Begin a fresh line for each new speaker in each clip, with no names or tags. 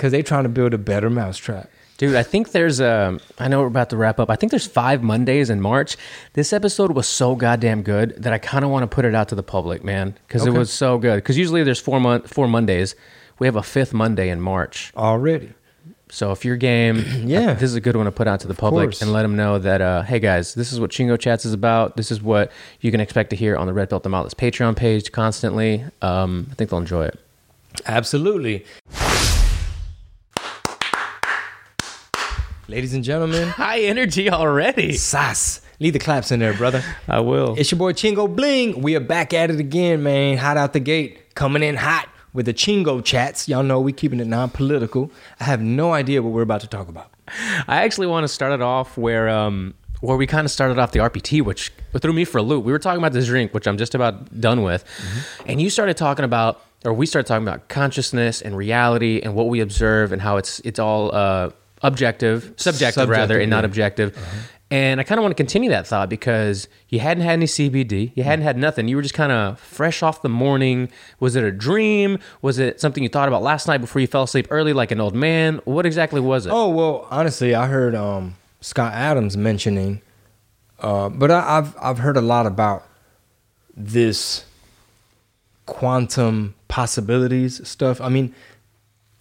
because they're trying to build a better mousetrap.
Dude, I think there's a. I know we're about to wrap up. I think there's five Mondays in March. This episode was so goddamn good that I kind of want to put it out to the public, man, because it was so good. Because usually there's four month four Mondays. We have a fifth Monday in March.
Already.
So if you're game,
Yeah.
this is a good one to put out to the public
course.
and let them know that, uh, hey guys, this is what Chingo Chats is about. This is what you can expect to hear on the Red Belt Dauntless Patreon page constantly. Um, I think they'll enjoy it.
Absolutely. Ladies and gentlemen,
High energy already.
Sas. Leave the claps in there, brother.
I will.
It's your boy Chingo Bling. We are back at it again, man. Hot out the gate. Coming in hot with the Chingo chats. Y'all know we keeping it non-political. I have no idea what we're about to talk about.
I actually want to start it off where um where we kind of started off the RPT, which threw me for a loop. We were talking about this drink, which I'm just about done with, and you started talking about, or we started talking about consciousness and reality and what we observe and how it's it's all uh, objective, subjective, rather,
Subjective,
and not objective. And I kind of want to continue that thought because you hadn't had any CBD, you hadn't had nothing. You were just kind of fresh off the morning. Was it a dream? Was it something you thought about last night before you fell asleep early, like an old man? What exactly was it?
Oh well, honestly, I heard um, Scott Adams mentioning, uh, but I, I've I've heard a lot about this quantum possibilities stuff. I mean,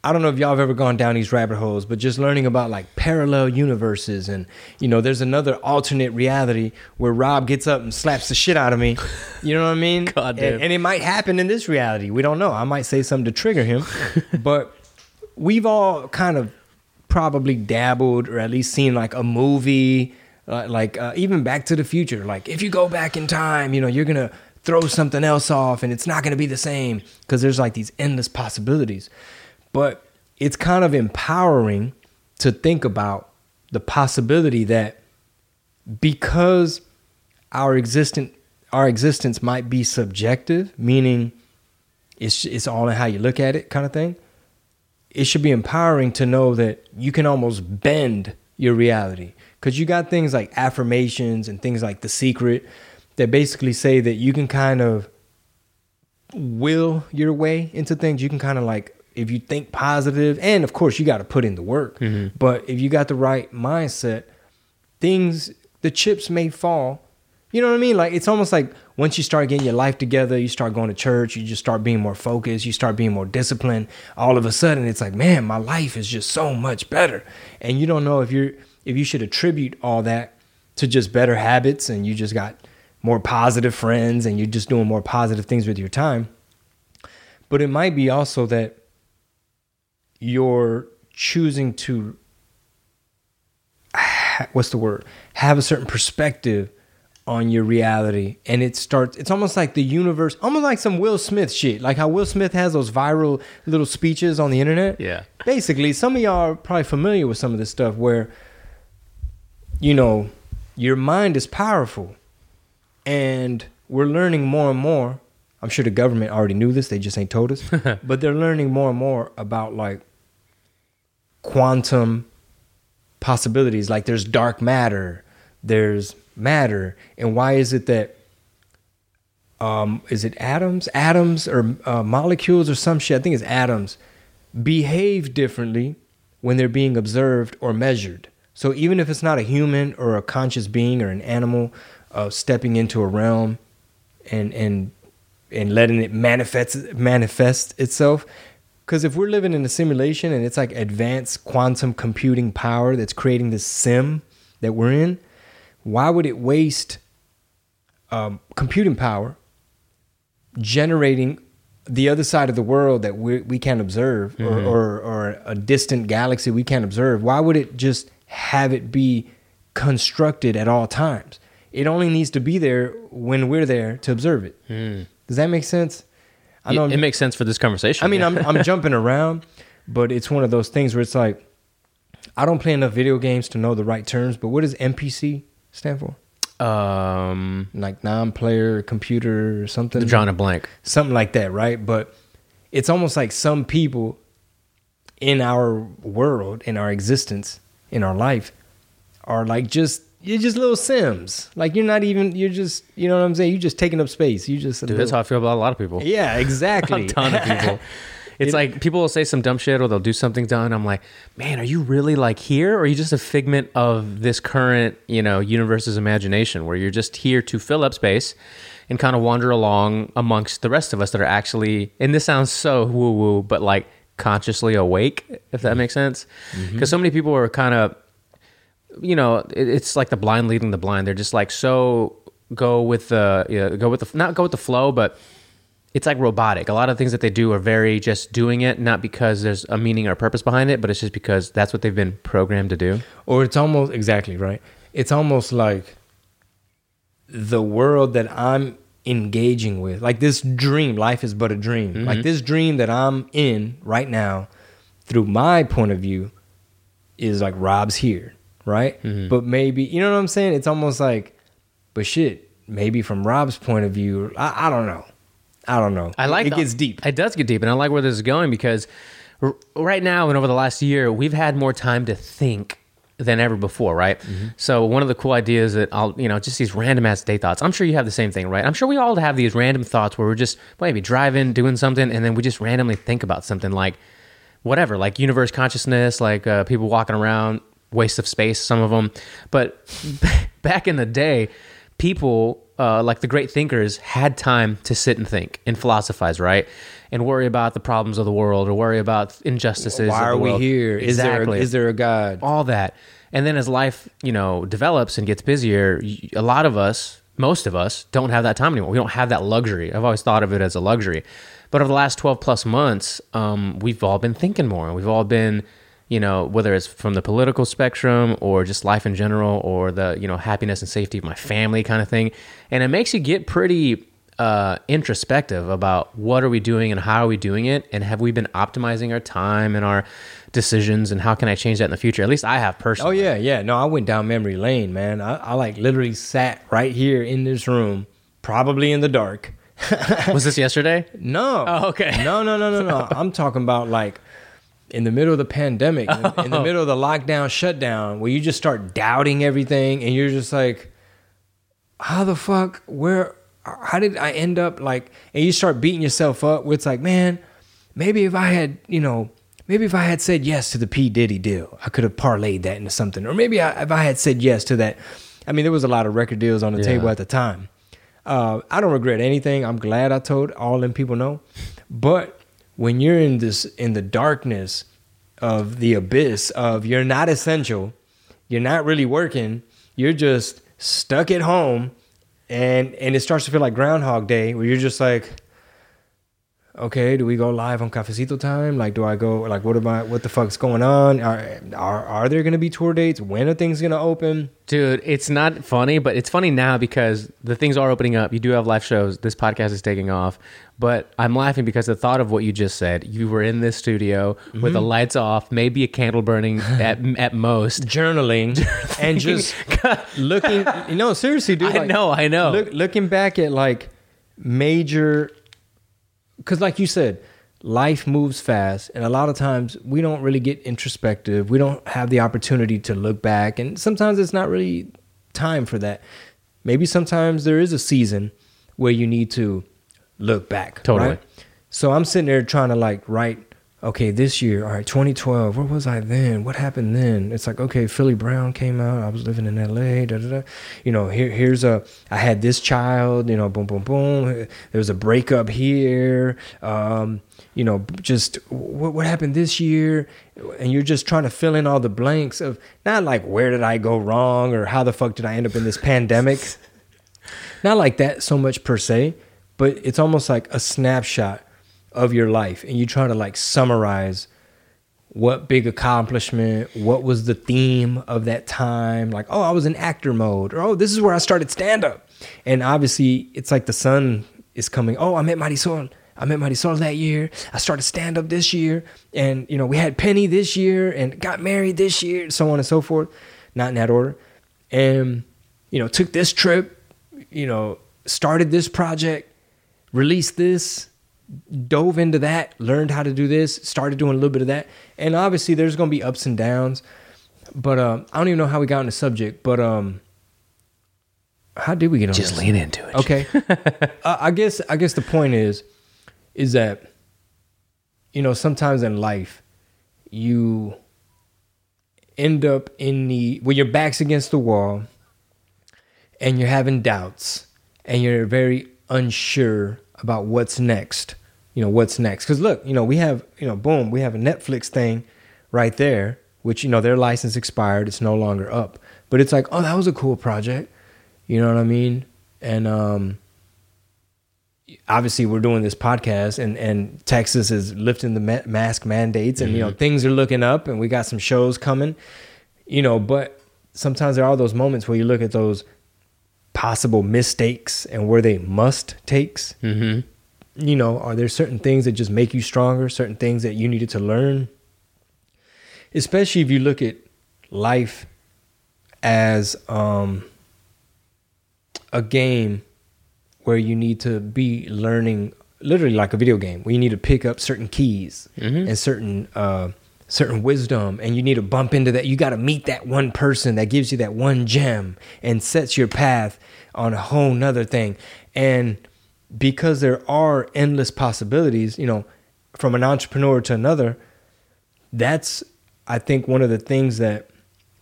I don't know if y'all have ever gone down these rabbit holes, but just learning about like parallel universes and you know, there's another alternate reality where Rob gets up and slaps the shit out of me. You know what I mean?
God damn.
and, and it might happen in this reality. We don't know. I might say something to trigger him, but we've all kind of probably dabbled or at least seen like a movie uh, like uh, even back to the future like if you go back in time you know you're gonna throw something else off and it's not gonna be the same because there's like these endless possibilities but it's kind of empowering to think about the possibility that because our existent our existence might be subjective meaning it's it's all in how you look at it kind of thing it should be empowering to know that you can almost bend your reality. Because you got things like affirmations and things like the secret that basically say that you can kind of will your way into things. You can kind of like if you think positive and of course you got to put in the work mm-hmm. but if you got the right mindset things the chips may fall. You know what i mean? Like it's almost like once you start getting your life together you start going to church you just start being more focused you start being more disciplined all of a sudden it's like man my life is just so much better. And you don't know if you're if you should attribute all that to just better habits and you just got more positive friends and you're just doing more positive things with your time. But it might be also that you're choosing to what's the word? Have a certain perspective on your reality and it starts it's almost like the universe almost like some will smith shit like how will smith has those viral little speeches on the internet.
Yeah.
basically some of y'all are probably familiar with some of this stuff where you know your mind is powerful and we're learning more and more. I'm sure the government already knew this they just ain't told us. But they're learning more and more about like quantum possibilities. Like there's dark matter there's matter. And why is it that um is it atoms? Atoms or uh, molecules or some shit? I think it's atoms behave differently when they're being observed or measured. So even if it's not a human or a conscious being or an animal uh, stepping into a realm and and and letting it manifest manifest itself because if we're living in a simulation and it's like advanced quantum computing power that's creating this sim that we're in why would it waste um, computing power generating the other side of the world that we we can't observe or, or or a distant galaxy we can't observe? Why would it just have it be constructed at all times? It only needs to be there when we're there to observe it. Does that make sense i know
it, makes sense for this conversation.
I mean,
yeah.
I'm I'm jumping around, but it's one of those things where it's like I don't play enough video games to know the right terms. But what does NPC stand for?
um,
Like non-player computer or something,
drawing a blank.
something like that, right? But it's almost like some people in our world, in our existence, in our life, are like just you're just little sims. Like you're not even you're just you know what I'm saying. You're just taking up space. You just
Dude, that's how I feel about a lot of people.
yeah, exactly.
A ton of people. It's like people will say some dumb shit or they'll do something dumb. I'm like, man, are you really like here, or are you just a figment of this current, you know, universe's imagination, where you're just here to fill up space and kind of wander along amongst the rest of us that are actually, and this sounds so woo woo, but like consciously awake, if that makes sense. Mm-hmm. Because so many people are kind of, you know, it, it's like the blind leading the blind. They're just like so go with the yeah, go with the not go with the flow, but it's like robotic. A lot of things that they do are very just doing it, not because there's a meaning or purpose behind it, but it's just because that's what they've been programmed to do.
or it's almost exactly right. It's almost like the world that I'm engaging with, like this dream. Life is but a dream. Mm-hmm. Like this dream that I'm in right now, through my point of view, is like Rob's here, right? But maybe you know what I'm saying. It's almost like, but shit, maybe from Rob's point of view, I, I don't know. I don't know.
I like
it
the-
gets deep.
It does get deep, and I like where this is going because r- right now and over the last year, we've had more time to think than ever before, right?
Mm-hmm.
So one of the cool ideas that I'll, you know, just these random ass day thoughts. I'm sure you have the same thing, right? I'm sure we all have these random thoughts where we're just maybe driving, doing something, and then we just randomly think about something like whatever, like universe consciousness, like uh, people walking around, waste of space, some of them. But back in the day, people uh, like the great thinkers had time to sit and think and philosophize, right? And worry about the problems of the world or worry about injustices.
Why are we here? Is there
Exactly.
is there a God?
all that. And then as life, you know, develops and gets busier, a lot of us, most of us, don't have that time anymore. We don't have that luxury. I've always thought of it as a luxury. But over the last 12 plus months, um, we've all been thinking more. We've all been, you know, whether it's from the political spectrum or just life in general or the, you know, happiness and safety of my family kind of thing. And it makes you get pretty uh, introspective about what are we doing and how are we doing it and have we been optimizing our time and our decisions and how can I change that in the future? At least I have personally.
Oh yeah, yeah. No, I went down memory lane, man. I, I like literally sat right here in this room, probably in the dark.
Was this yesterday?
No.
Oh, okay.
No, no, no, no, no. I'm talking about like in the middle of the pandemic, in, in
Oh.
the middle of the lockdown shutdown, where you just start doubting everything and you're just like, how the fuck, where, how did I end up like, and you start beating yourself up where it's like, man, maybe if I had, you know, maybe if I had said yes to the P. Diddy deal, I could have parlayed that into something. Or maybe I, if I had said yes to that, I mean, there was a lot of record deals on the
Yeah.
table at the time. Uh, I don't regret anything. I'm glad I told all them people no. But when you're in this in the darkness of the abyss of you're not essential, you're not really working, you're just stuck at home, and and it starts to feel like Groundhog Day, where you're just like, okay, do we go live on Cafecito time? Like, do I go? Like, what am I? What the fuck's going on? Are are, are there going to be tour dates? When are things going to open?
Dude, it's not funny, but it's funny now because the things are opening up. You do have live shows. This podcast is taking off. But I'm laughing because the thought of what you just said. You were in this studio with the mm-hmm. lights off, maybe a candle burning at at most.
Journaling and just looking. You know, seriously, dude.
I
like,
know, I know.
Look, looking back at like major, because like you said, life moves fast, and a lot of times we don't really get introspective. We don't have the opportunity to look back, and sometimes it's not really time for that. Maybe sometimes there is a season where you need to look back.
Totally.
right? So I'm sitting there trying to like write. Okay, this year, all right, 2012. Where was I then? What happened then? It's like, okay, Philly Brown came out. I was living in LA. Da, da, da. You know, here, here's a. I had this child. You know, boom, boom, boom. There was a breakup here. Um, you know, just what what happened this year, and you're just trying to fill in all the blanks of not like where did I go wrong or how the fuck did I end up in this pandemic. Not like that so much per se, but it's almost like a snapshot of your life and you try to like summarize what big accomplishment, what was the theme of that time? Like, oh, I was in actor mode, or oh, this is where I started stand up. And obviously, it's like the sun is coming. Oh, I met Marisol. I met Marisol that year. I started stand up this year, and you know we had Penny this year, and got married this year, so on and so forth. Not in that order. And you know, took this trip. You know, started this project, released this, dove into that, learned how to do this, started doing a little bit of that. And obviously there's gonna be ups and downs. But um I don't even know how we got on the subject, but um how did we get on
Just
this?
lean into it.
Okay. uh, I guess I guess the point is is that you know, sometimes in life, you end up in the when your back's against the wall and you're having doubts and you're very unsure about what's next. You know, what's next? Because look, you know, we have, you know, boom, we have a Netflix thing right there, which, you know, their license expired. It's no longer up. But it's like, oh, that was a cool project. You know what I mean? And um, obviously, we're doing this podcast, and, and Texas is lifting the ma- mask mandates, and, you know, things are looking up, and we got some shows coming, you know, but sometimes there are those moments where you look at those possible mistakes and where they must takes.
Mm-hmm.
You know, are there certain things that just make you stronger, certain things that you needed to learn? Especially if you look at life as um, a game where you need to be learning literally like a video game where you need to pick up certain keys and certain uh, certain wisdom and you need to bump into that. You got to meet that one person that gives you that one gem and sets your path on a whole nother thing. And because there are endless possibilities you know from an entrepreneur to another that's i think one of the things that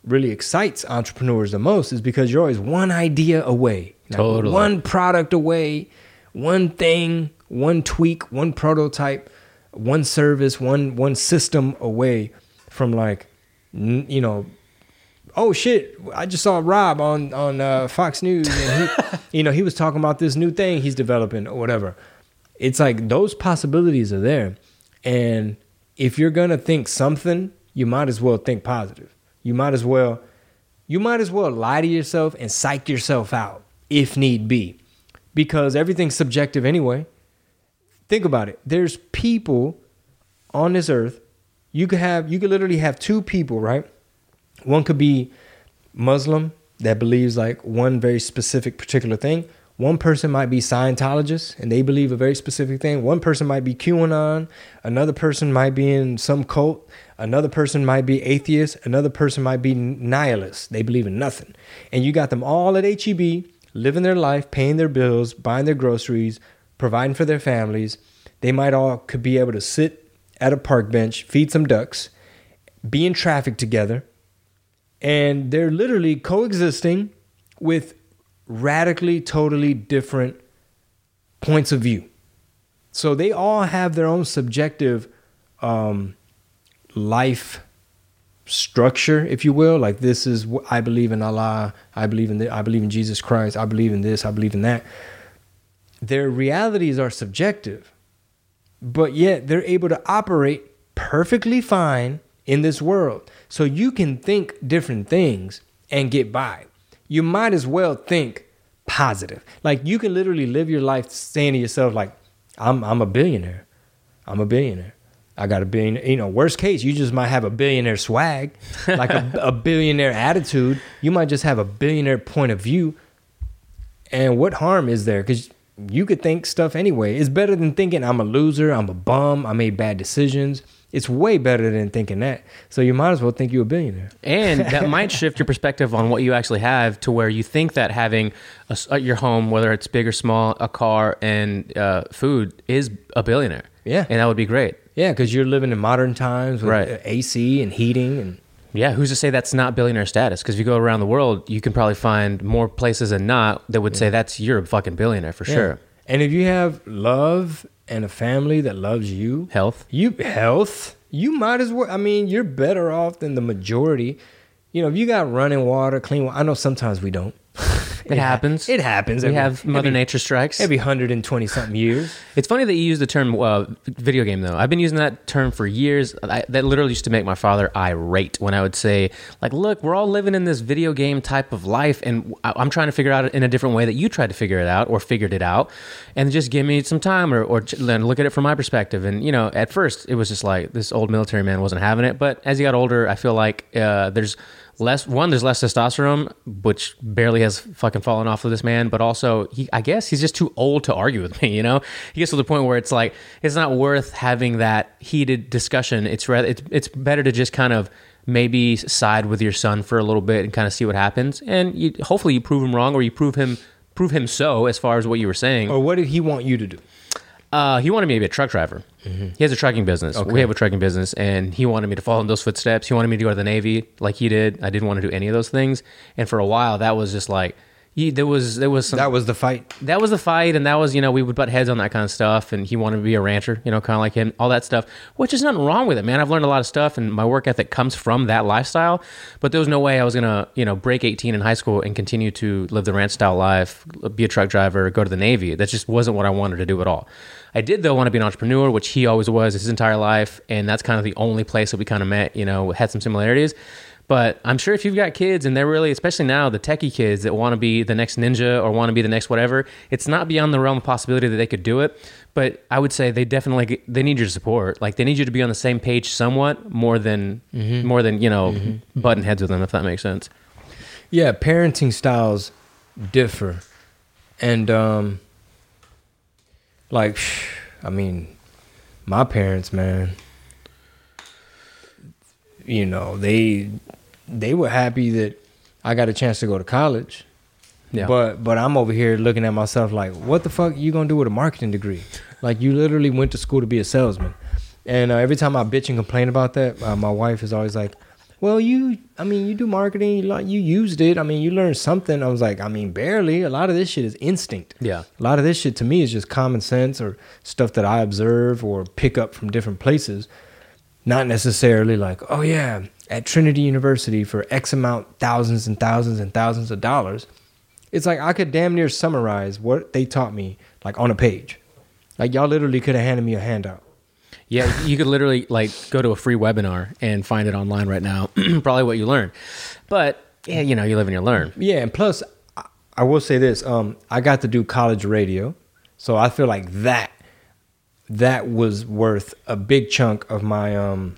really excites entrepreneurs the most is because you're always one idea away Like,
Totally.
one product away one thing one tweak one prototype one service one one system away from like you know oh shit i just saw rob on on uh, fox news and he you know he was talking about this new thing he's developing or whatever. It's like those possibilities are there. And if you're gonna think something you might as well think positive. You might as well you might as well lie to yourself and psych yourself out if need be. Because everything's subjective anyway. Think about it. There's people on this earth. You could have you could literally have two people right one could be muslim that believes like one very specific particular thing. One person might be scientologist and they believe a very specific thing. One person might be qanon. Another person might be in some cult. Another person might be atheist. Another person might be nihilist. They believe in nothing. And you got them all at heb living their life paying their bills buying their groceries providing for their families. They might all could be able to sit at a park bench feed some ducks be in traffic together and they're literally coexisting with radically totally different points of view. So they all have their own subjective um, life structure if you will. Like this is what i believe in allah i believe in this, i believe in jesus christ i believe in this i believe in that. Their realities are subjective but yet they're able to operate perfectly fine in this world. So you can think different things and get by. You might as well think positive. Like you can literally live your life saying to yourself, like, I'm I'm a billionaire. I'm a billionaire. I got a billion. You know, worst case, you just might have a billionaire swag, like a, a billionaire attitude. You might just have a billionaire point of view. And what harm is there? Because you could think stuff anyway. It's better than thinking I'm a loser, I'm a bum, I made bad decisions. It's way better than thinking that. So you might as well think you're a billionaire.
and that might shift your perspective on what you actually have to where you think that having a uh, your home, whether it's big or small, a car and uh, food, is a billionaire.
Yeah.
and that would be great.
Yeah, because you're living in modern times with
Right.
uh, AC and heating and
Yeah, who's to say that's not billionaire status? Because if you go around the world, you can probably find more places than not that would say that's you're a fucking billionaire for
Yeah.
sure.
And if you have love and a family that loves you,
Health.
you health, you might as well. I mean, you're better off than the majority. You know, if you got running water, clean water. I know sometimes we don't.
It happens.
It happens.
We
every-
have Mother
every,
Nature strikes.
Every hundred and twenty something years.
It's funny that you use the term uh, video game, though. I've been using that term for years. I, that literally used to make my father irate when I would say, like, look, we're all living in this video game type of life, and I, I'm trying to figure out in a different way that you tried to figure it out or figured it out. And just give me some time or, or then look at it from my perspective. And, you know, at first it was just like this old military man wasn't having it. But as he got older, I feel like uh, there's less one there's less testosterone which barely has fucking fallen off of this man but also he i guess he's just too old to argue with me you know? He gets to the point where it's like it's not worth having that heated discussion. It's rather it's, it's better to just kind of maybe side with your son for a little bit and kind of see what happens. And you, hopefully you prove him wrong or you prove him prove him so as far as what you were saying.
Or what did he want you to do?
Uh, he wanted me to be a truck driver. He has a trucking business. We have a trucking business, and he wanted me to follow in those footsteps. He wanted me to go to the Navy like he did. I didn't want to do any of those things, and for a while, that was just like he, there was there was some
That was the fight.
that was the fight, and that was you know we would butt heads on that kind of stuff. And he wanted to be a rancher, you know, kind of like him, all that stuff. Which is nothing wrong with it, man. I've learned a lot of stuff, and my work ethic comes from that lifestyle. But there was no way I was gonna you know break 18 in high school and continue to live the ranch style life, be a truck driver, go to the Navy. That just wasn't what I wanted to do at all. I did though want to be an entrepreneur, which he always was his entire life, and that's kind of the only place that we kind of met. You know, had some similarities. But I'm sure if you've got kids and they're really, especially now, the techie kids that want to be the next ninja or want to be the next whatever, it's not beyond the realm of possibility that they could do it. But I would say they definitely they need your support. Like they need you to be on the same page somewhat more than more than you know button heads with them, if that makes sense.
Yeah, parenting styles differ, and um, like, I mean, my parents, man, you know, they they were happy that I got a chance to go to college.
Yeah.
But but I'm over here looking at myself like, what the fuck you gonna do with a marketing degree? Like you literally went to school to be a salesman. And uh, every time I bitch and complain about that, uh, my wife is always like, "Well, you, I mean, you do marketing, you, like, you used it. I mean, you learned something." I was like, "I mean, barely. A lot of this shit is instinct.
Yeah.
A lot of this shit to me is just common sense or stuff that I observe or pick up from different places. Not necessarily like, oh yeah, at Trinity University for X amount, thousands and thousands and thousands of dollars. It's like I could damn near summarize what they taught me like on a page. Like y'all literally could have handed me a handout.
Yeah, you could literally like go to a free webinar and find it online right now. Probably what you learn, but yeah, you know, you live and you learn.
Yeah, and plus, I, I will say this: um, I got to do college radio, so I feel like that that was worth a big chunk of my um,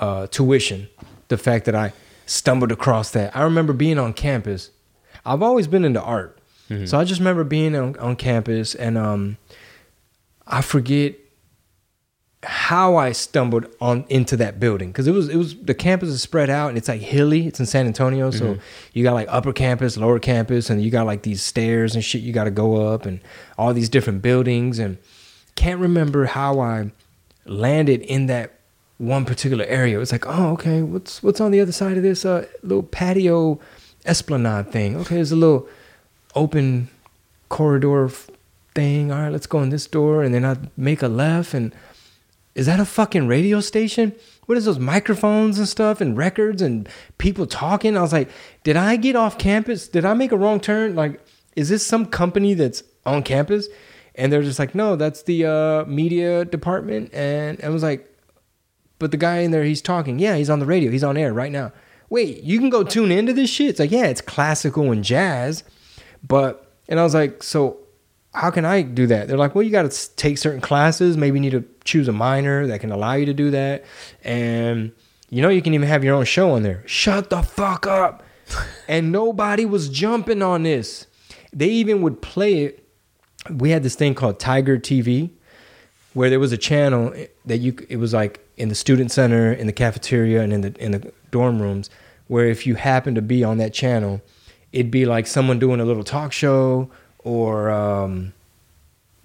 uh, tuition. The fact that I stumbled across that. I remember being on campus. I've always been into art, so I just remember being on, on campus, and um, I forget how I stumbled on into that building because it was it was the campus is spread out and it's like hilly. It's in San Antonio, so you got like upper campus, lower campus, and you got like these stairs and shit you got to go up and all these different buildings. And can't remember how I landed in that one particular area. It was like, oh, okay, what's what's on the other side of this uh, little patio esplanade thing? Okay, there's a little open corridor thing. All right, let's go in this door, and then I make a left and is that a fucking radio station? What is those microphones and stuff and records and people talking? I was like, did I get off campus? Did I make a wrong turn? Like, is this some company that's on campus? And they're just like, no, that's the uh, media department. And I was like, but the guy in there, he's talking. Yeah, he's on the radio. He's on air right now. Wait, you can go tune into this shit? It's like, yeah, it's classical and jazz. But, and I was like, so how can I do that? They're like, well, you got to take certain classes. Maybe you need to choose a minor that can allow you to do that. And you know, you can even have your own show on there. Shut the fuck up. and nobody was jumping on this. They even would play it. We had this thing called Tiger TV where there was a channel eh, that you it was like in the student center, in the cafeteria and in the in the dorm rooms where if you happened to be on that channel, it'd be like someone doing a little talk show or um,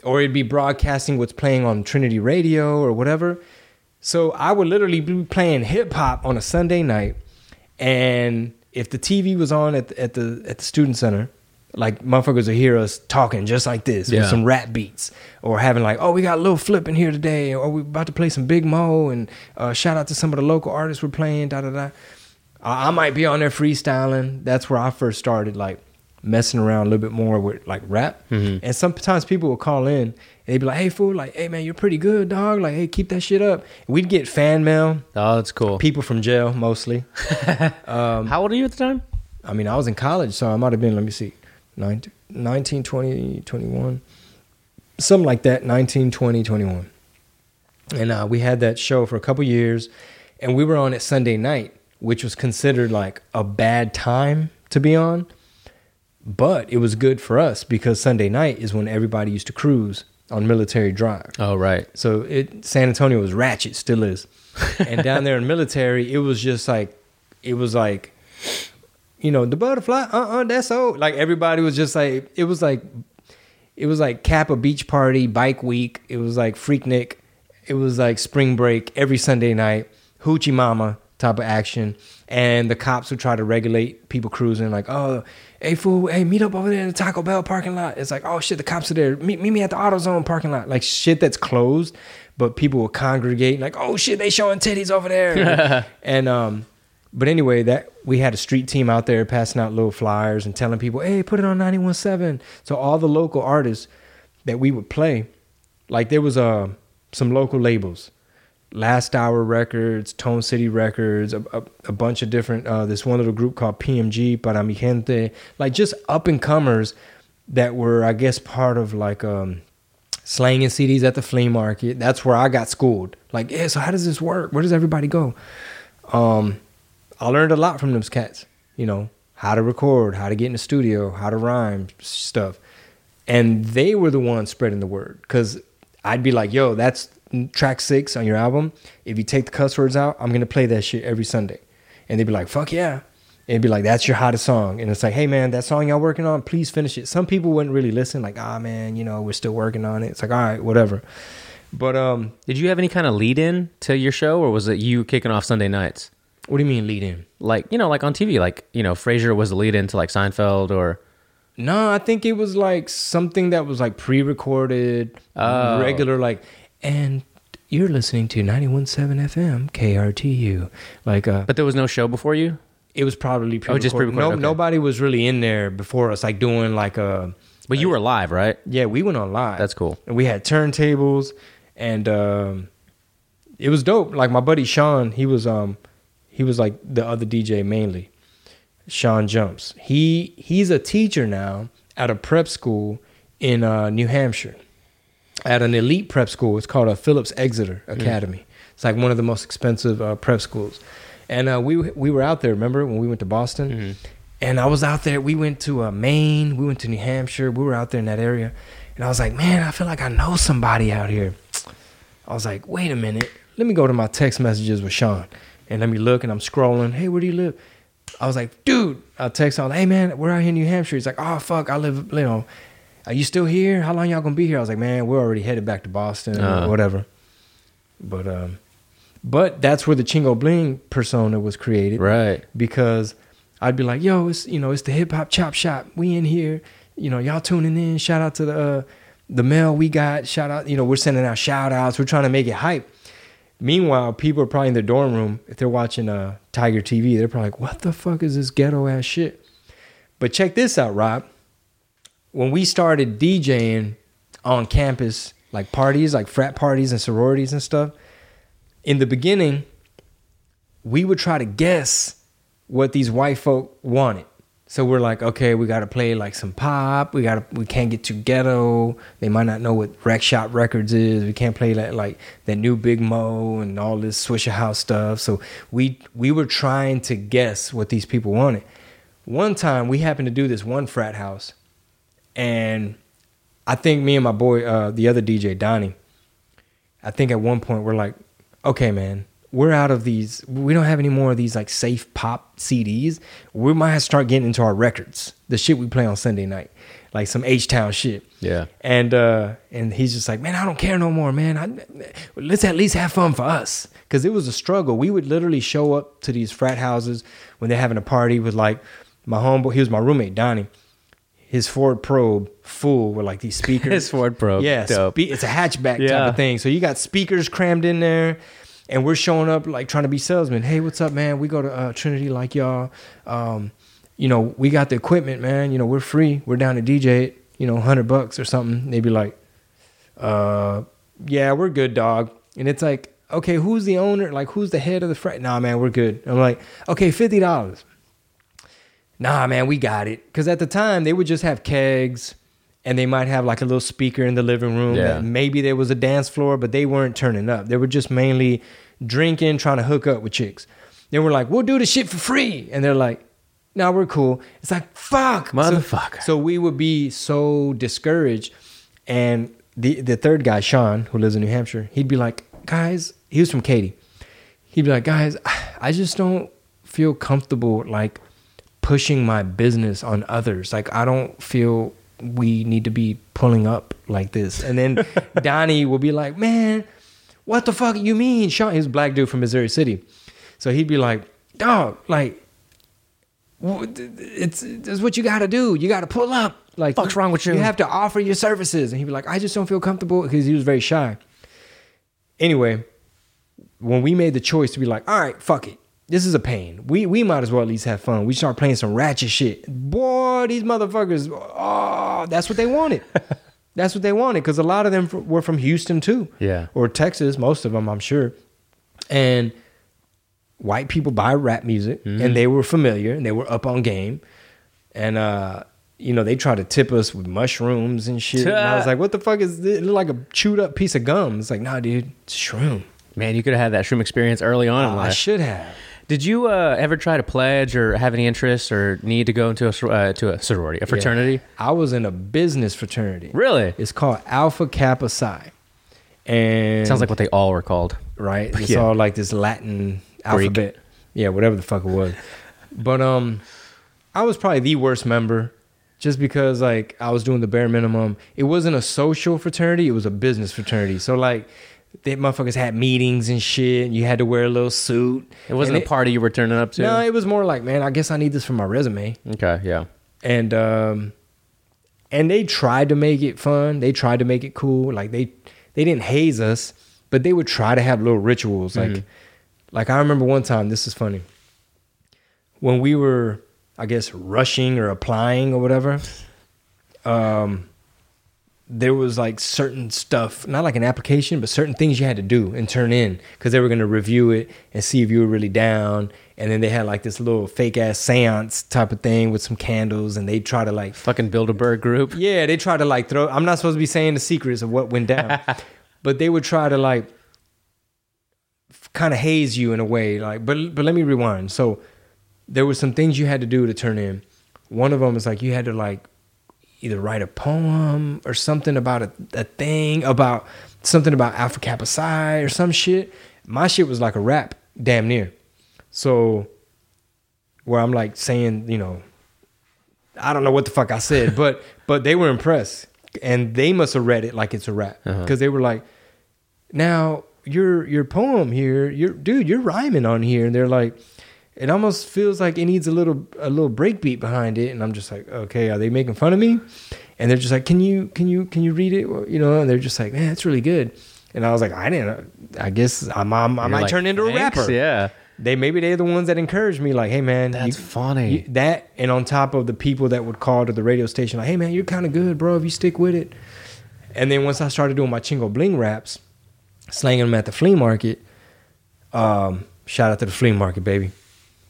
or it'd be broadcasting what's playing on Trinity Radio or whatever. So I would literally be playing hip hop on a Sunday night, and if the TV was on at the, at the at the student center, like motherfuckers would hear us talking just like this
Yeah.
with some rap beats, or having like, oh, we got a little flip in here today, or we about to play some Big Moe, and uh, shout out to some of the local artists we're playing, da da da. I I might be on there freestyling. That's where I first started like messing around a little bit more with like rap. And sometimes people will call in and they'd be like, "Hey fool, like, hey man, you're pretty good, dog. Like, hey, keep that shit up." We'd get fan mail,
Oh, that's cool.
people from jail mostly.
How old are you at the time?
I mean, I was in college, so I might have been, let me see, 19, 19 20, 21, something like that, 19, 20, 21. And uh, we had that show for a couple years, and we were on it Sunday night, which was considered like a bad time to be on. But it was good for us because Sunday night is when everybody used to cruise on Military Drive.
Oh, right.
So it San Antonio was ratchet, still is. And down there in military, it was just like it was like you know, the butterfly, uh uh that's old. Like everybody was just like it was like it was like Kappa Beach Party, Bike Week. It was like Freaknik. It was like Spring Break every Sunday night. Hoochie Mama type of action. And the cops would try to regulate people cruising, like, oh, hey fool, hey, meet up over there in the Taco Bell parking lot. It's like, oh shit, the cops are there. Meet, meet me at the AutoZone parking lot. Like shit that's closed, but people will congregate, like, oh shit, they showing titties over there. and um, but anyway, that we had a street team out there passing out little flyers and telling people, hey, put it on 91.7. So all the local artists that we would play, like there was uh, some local labels. Last Hour Records, Tone City Records, a, a, a bunch of different. Uh, this one little group called PMG Para Mi Gente, like just up and comers that were, I guess, part of like um, slanging CDs at the flea market. That's where I got schooled. Like, yeah, so how does this work? Where does everybody go? Um, I learned a lot from those cats. You know, how to record, how to get in the studio, how to rhyme stuff, and they were the ones spreading the word because I'd be like, "Yo, that's track six on your album. If you take the cuss words out, I'm gonna play that shit every Sunday." And they'd be like, "Fuck yeah!" And it'd be like, "That's your hottest song," and it's like, "Hey man, that song y'all working on, please finish it." Some people wouldn't really listen, like, "Ah man, you know, we're still working on it." It's like, "All right, whatever." But um,
Did you have any kind of lead in to your show, or was it you kicking off Sunday nights?
What do you mean lead in?
Like you know, like on TV, like you know, Frasier was the lead in to like Seinfeld, or
No, I think it was like something that was like pre-recorded,
Oh.
regular, like, and you're listening to 91.7 FM KRTU. Like, uh,
but there was no show before you.
it was probably pre-recorded.
Oh, just pre-recorded,
No,
okay.
nobody was really in there before us, like doing like a.
But you were live, right?
Yeah, we went on live.
That's cool.
And we had turntables, and um, it was dope. Like my buddy Sean, he was um, he was like the other DJ mainly. Sean Jumps. He he's a teacher now at a prep school in uh, New Hampshire, at an elite prep school. It's called a Phillips Exeter Academy. It's like one of the most expensive uh, prep schools. And uh, we we were out there. Remember when we went to Boston? And I was out there. We went to uh, Maine. We went to New Hampshire. We were out there in that area. And I was like, man, I feel like I know somebody out here. I was like, wait a minute. Let me go to my text messages with Sean. And let me look and I'm scrolling. Hey, where do you live? I was like, dude, I text on, hey man, we're out here in New Hampshire. He's like, oh fuck, I live, you know, are you still here? How long y'all gonna be here? I was like, man, we're already headed back to Boston
Uh.
or whatever. But um, but that's where the Chingo Bling persona was created
Right.
because I'd be like, yo, it's you know, it's the hip hop chop shop. We in here, you know, y'all tuning in. Shout out to the uh, the mail we got. Shout out, you know, we're sending out shout outs. We're trying to make it hype. Meanwhile, people are probably in their dorm room if they're watching uh, Tiger TV. They're probably like, what the fuck is this ghetto ass shit? But check this out, Rob. When we started DJing on campus, like parties, like frat parties and sororities and stuff, in the beginning, we would try to guess what these white folk wanted. So we're like, okay, we got to play like some pop. We got to, we can't get too ghetto. They might not know what Wreckshop Records is. We can't play that like that new Big Moe and all this Swishahouse stuff. So we we were trying to guess what these people wanted. One time we happened to do this one frat house, and I think me and my boy, uh, the other DJ Donnie, I think at one point we're like, okay, man, we're out of these. We don't have any more of these like safe pop CDs. We might have to start getting into our records, the shit we play on Sunday night, like some H Town shit.
Yeah.
And uh, and he's just like, man, I don't care no more, man. I, let's at least have fun for us, because it was a struggle. We would literally show up to these frat houses when they're having a party with like my homeboy. He was my roommate, Donnie. His Ford Probe full with like these speakers.
His Ford Probe.
Yeah, spe- it's a hatchback type of thing. So you got speakers crammed in there, and we're showing up like trying to be salesmen. Hey, what's up, man? We go to uh, Trinity like y'all. Um, you know, we got the equipment, man. You know, we're free. We're down to DJ it. You know, hundred bucks or something. They'd be like, uh, yeah, we're good, dog. And it's like, okay, who's the owner? Like, who's the head of the frat? Nah, man, we're good. I'm like, okay, fifty dollars. Nah, man, we got it. Because at the time, they would just have kegs and they might have like a little speaker in the living room.
Yeah.
Maybe there was a dance floor, but they weren't turning up. They were just mainly drinking, trying to hook up with chicks. They were like, we'll do the shit for free. And they're like, no, we're cool. It's like, fuck. So-
Motherfucker.
So, we would be so discouraged. And the, the third guy, Sean, who lives in New Hampshire, he'd be like, guys, he was from Katy. He'd be like, guys, I just don't feel comfortable like pushing my business on others. Like I don't feel we need to be pulling up like this. And then Donnie will be like, man, what the fuck you mean? Sean, he's a black dude from Missouri City. So he'd be like, dog, like, it's, it's what you got to do. You got to pull up. Like,
Fuck's wrong with you?
You have to offer your services. And he'd be like, I just don't feel comfortable because he was very shy. Anyway, when we made the choice to be like, all right, fuck it. This is a pain. We we might as well at least have fun. We start playing some ratchet shit. Boy, these motherfuckers, oh, that's what they wanted. that's what they wanted because a lot of them f- were from Houston too.
Yeah.
Or Texas, most of them, I'm sure. And white people buy rap music and they were familiar and they were up on game. And uh, you know, they tried to tip us with mushrooms and shit. and I was like, what the fuck is this? It looked like a chewed up piece of gum. It's like, nah, dude, it's shroom.
Man, you could have had that shroom experience early on in life.
I should have.
Did you uh, ever try to pledge or have any interest or need to go into a uh, to a sorority, a fraternity?
Yeah. I was in a business fraternity.
Really?
It's called Alpha Kappa Psi. And
Sounds like what they all were called.
right? It's
Yeah.
all like this Latin alphabet. Yeah, whatever the fuck it was. But um I was probably the worst member just because like I was doing the bare minimum. It wasn't a social fraternity, it was a business fraternity. So like they motherfuckers had meetings and shit. And you had to wear a little suit.
It wasn't
And
a party you were turning up to.
No, it was more like, man, I guess I need this for my resume
okay, yeah.
and um and they tried to make it fun they tried to make it cool like they they didn't haze us but they would try to have little rituals like like i remember one time this is funny when we were i guess rushing or applying or whatever um there was like certain stuff not like an application but certain things you had to do and turn in because they were going to review it and see if you were really down. And then they had like this little fake ass seance type of thing with some candles and they try to like
Fucking Bilderberg group.
yeah they try to like throw i'm not supposed to be saying the secrets of what went down but they would try to like kind of haze you in a way like but but let me rewind. So there were some things you had to do to turn in. One of them is like you had to like either write a poem or something about a, a thing about something about Alpha Kappa Psi or some shit. My shit was like a rap, damn near. So where I'm like saying, you know, I don't know what the fuck I said, but but they were impressed and they must have read it like it's a rap because
Uh-huh.
they were like, now your your poem here, your dude, you're rhyming on here, and they're like, it almost feels like it needs a little a little breakbeat behind it, and I'm just like, okay, are they making fun of me? And they're just like, can you can you can you read it? You know, and they're just like, man, it's really good. And I was like, I didn't. I guess I'm, I'm, I might
like,
turn into a rapper.
Yeah.
They maybe they're the ones that encouraged me, like, hey man,
That's
you-
funny.
you- that and on top of the people that would call to the radio station, like, hey man, you're kind of good, bro, if you stick with it. And then once I started doing my Chingo Bling raps, slanging them at the flea market, um, shout out to the flea market, baby.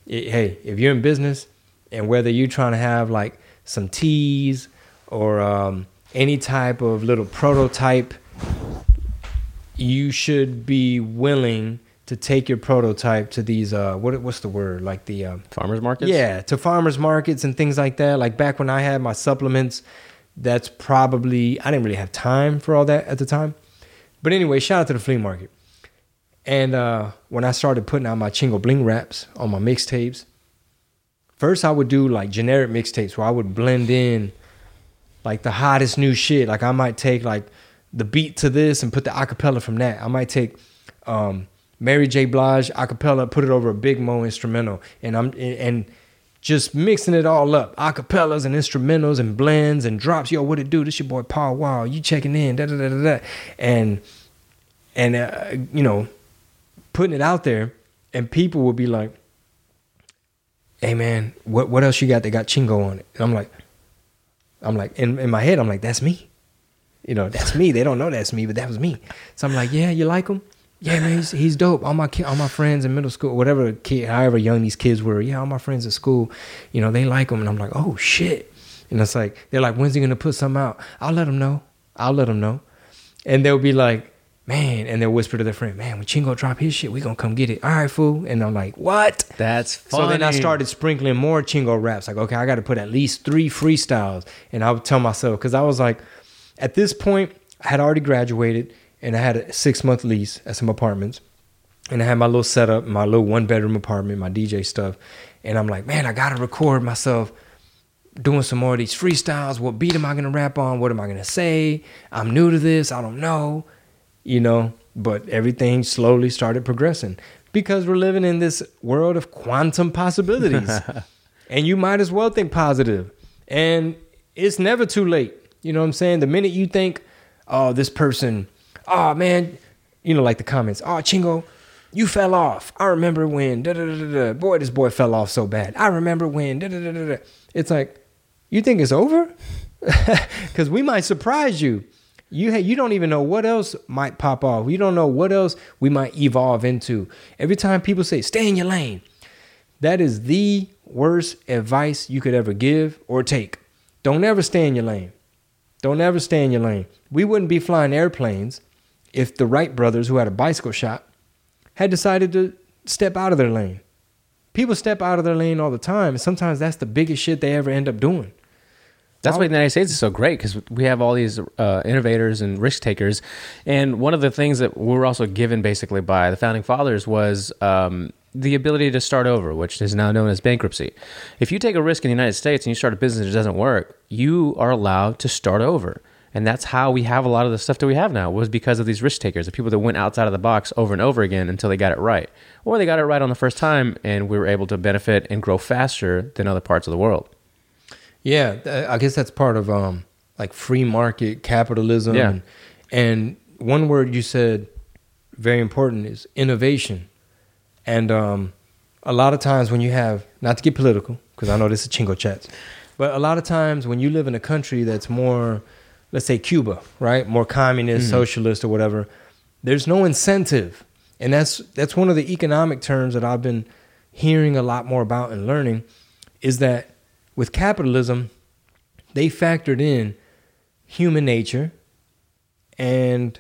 It- hey, if you're in business and whether you're trying to have like some teas or um, any type of little prototype, you should be willing to take your prototype to these uh what what's the word like the um,
Farmers markets?
yeah, to farmers markets and things like that. Like back when I had my supplements, that's probably I didn't really have time for all that at the time. But anyway, shout out to the flea market. And uh, when I started putting out my Chingo Bling raps on my mixtapes, first I would do like generic mixtapes where I would blend in like the hottest new shit. Like I might take like the beat to this and put the acapella from that. I might take um, Mary J. Blige acapella, put it over a Big Moe instrumental, and I'm and just mixing it all up, acapellas and instrumentals and blends and drops. Yo, what it do? This your boy Paul Wall. You checking in? Da da da da da. And and uh, you know, putting it out there, and people will be like, "Hey man, what what else you got that got Chingo on it?" And I'm like, I'm like in in my head, I'm like, "That's me." You know, that's me. They don't know that's me, but that was me. So I'm like, "Yeah, you like him?" Yeah, man, he's, he's dope. All my ki- all my friends in middle school, whatever kid, however young these kids were, yeah, all my friends at school, you know, they like him, and I'm like, oh shit. And it's like they're like, when's he gonna put something out? I'll let them know. I'll let them know. And they'll be like, man, and they'll whisper to their friend, man, when Chingo drop his shit, we gonna come get it. All right, fool. And I'm like, what?
That's funny.
So then I started sprinkling more Chingo raps. Like, okay, I got to put at least three freestyles. And I would tell myself, because I was like, at this point, I had already graduated and I had a six month lease at some apartments. And I had my little setup, my little one bedroom apartment, my DJ stuff. And I'm like, man, I got to record myself doing some more of these freestyles. What beat am I gonna rap on? What am I gonna say? I'm new to this. I don't know. You know, but everything slowly started progressing because we're living in this world of quantum possibilities. and you might as well think positive. And it's never too late. You know what I'm saying? The minute you think, oh, this person, oh man, you know, like the comments, oh, Chingo, you fell off. I remember when, da da da da. Boy, this boy fell off so bad. I remember when, da da da da. It's like, you think it's over? Because we might surprise you. You ha- you don't even know what else might pop off. You don't know what else we might evolve into. Every time people say, stay in your lane, that is the worst advice you could ever give or take. Don't ever stay in your lane. Don't ever stay in your lane. We wouldn't be flying airplanes if the Wright brothers, who had a bicycle shop, had decided to step out of their lane. People step out of their lane all the time, and sometimes that's the biggest shit they ever end up doing.
That's why the United States is so great because we have all these uh, innovators and risk takers. And one of the things that we were also given basically by the founding fathers was um, the ability to start over, which is now known as bankruptcy. If you take a risk in the United States and you start a business that doesn't work, you are allowed to start over. And that's how we have a lot of the stuff that we have now was because of these risk takers, the people that went outside of the box over and over again until they got it right. Or they got it right on the first time and we were able to benefit and grow faster than other parts of the world.
Yeah, I guess that's part of um like free market capitalism.
Yeah.
And, and one word you said very important is innovation. And um a lot of times when you have not to get political because I know this is chingo chats, but a lot of times when you live in a country that's more let's say Cuba, right? More communist,
Mhm.
socialist or whatever, there's no incentive. And that's that's one of the economic terms that I've been hearing a lot more about and learning is that with capitalism, they factored in human nature and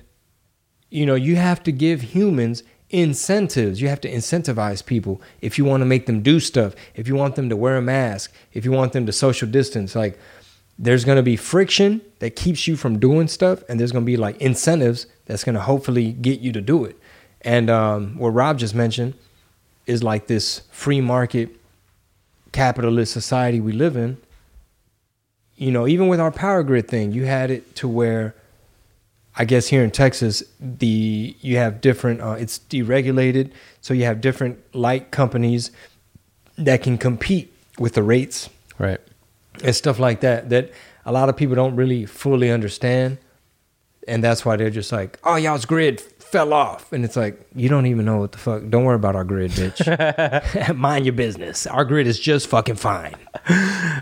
you know, you have to give humans incentives. You have to incentivize people if you want to make them do stuff, if you want them to wear a mask, if you want them to social distance. Like, there's going to be friction that keeps you from doing stuff, and there's going to be like incentives that's going to hopefully get you to do it. And um, what Rob just mentioned is like this free market capitalist society we live in. You know, even with our power grid thing, you had it to where I guess here in Texas, the you have different. Uh, it's deregulated, so you have different light companies that can compete with the rates
Right.
and stuff like that. That a lot of people don't really fully understand, and that's why they're just like, "Oh, y'all's grid fell off," and it's like you don't even know what the fuck. Don't worry about our grid, bitch. Mind your business. Our grid is just fucking fine.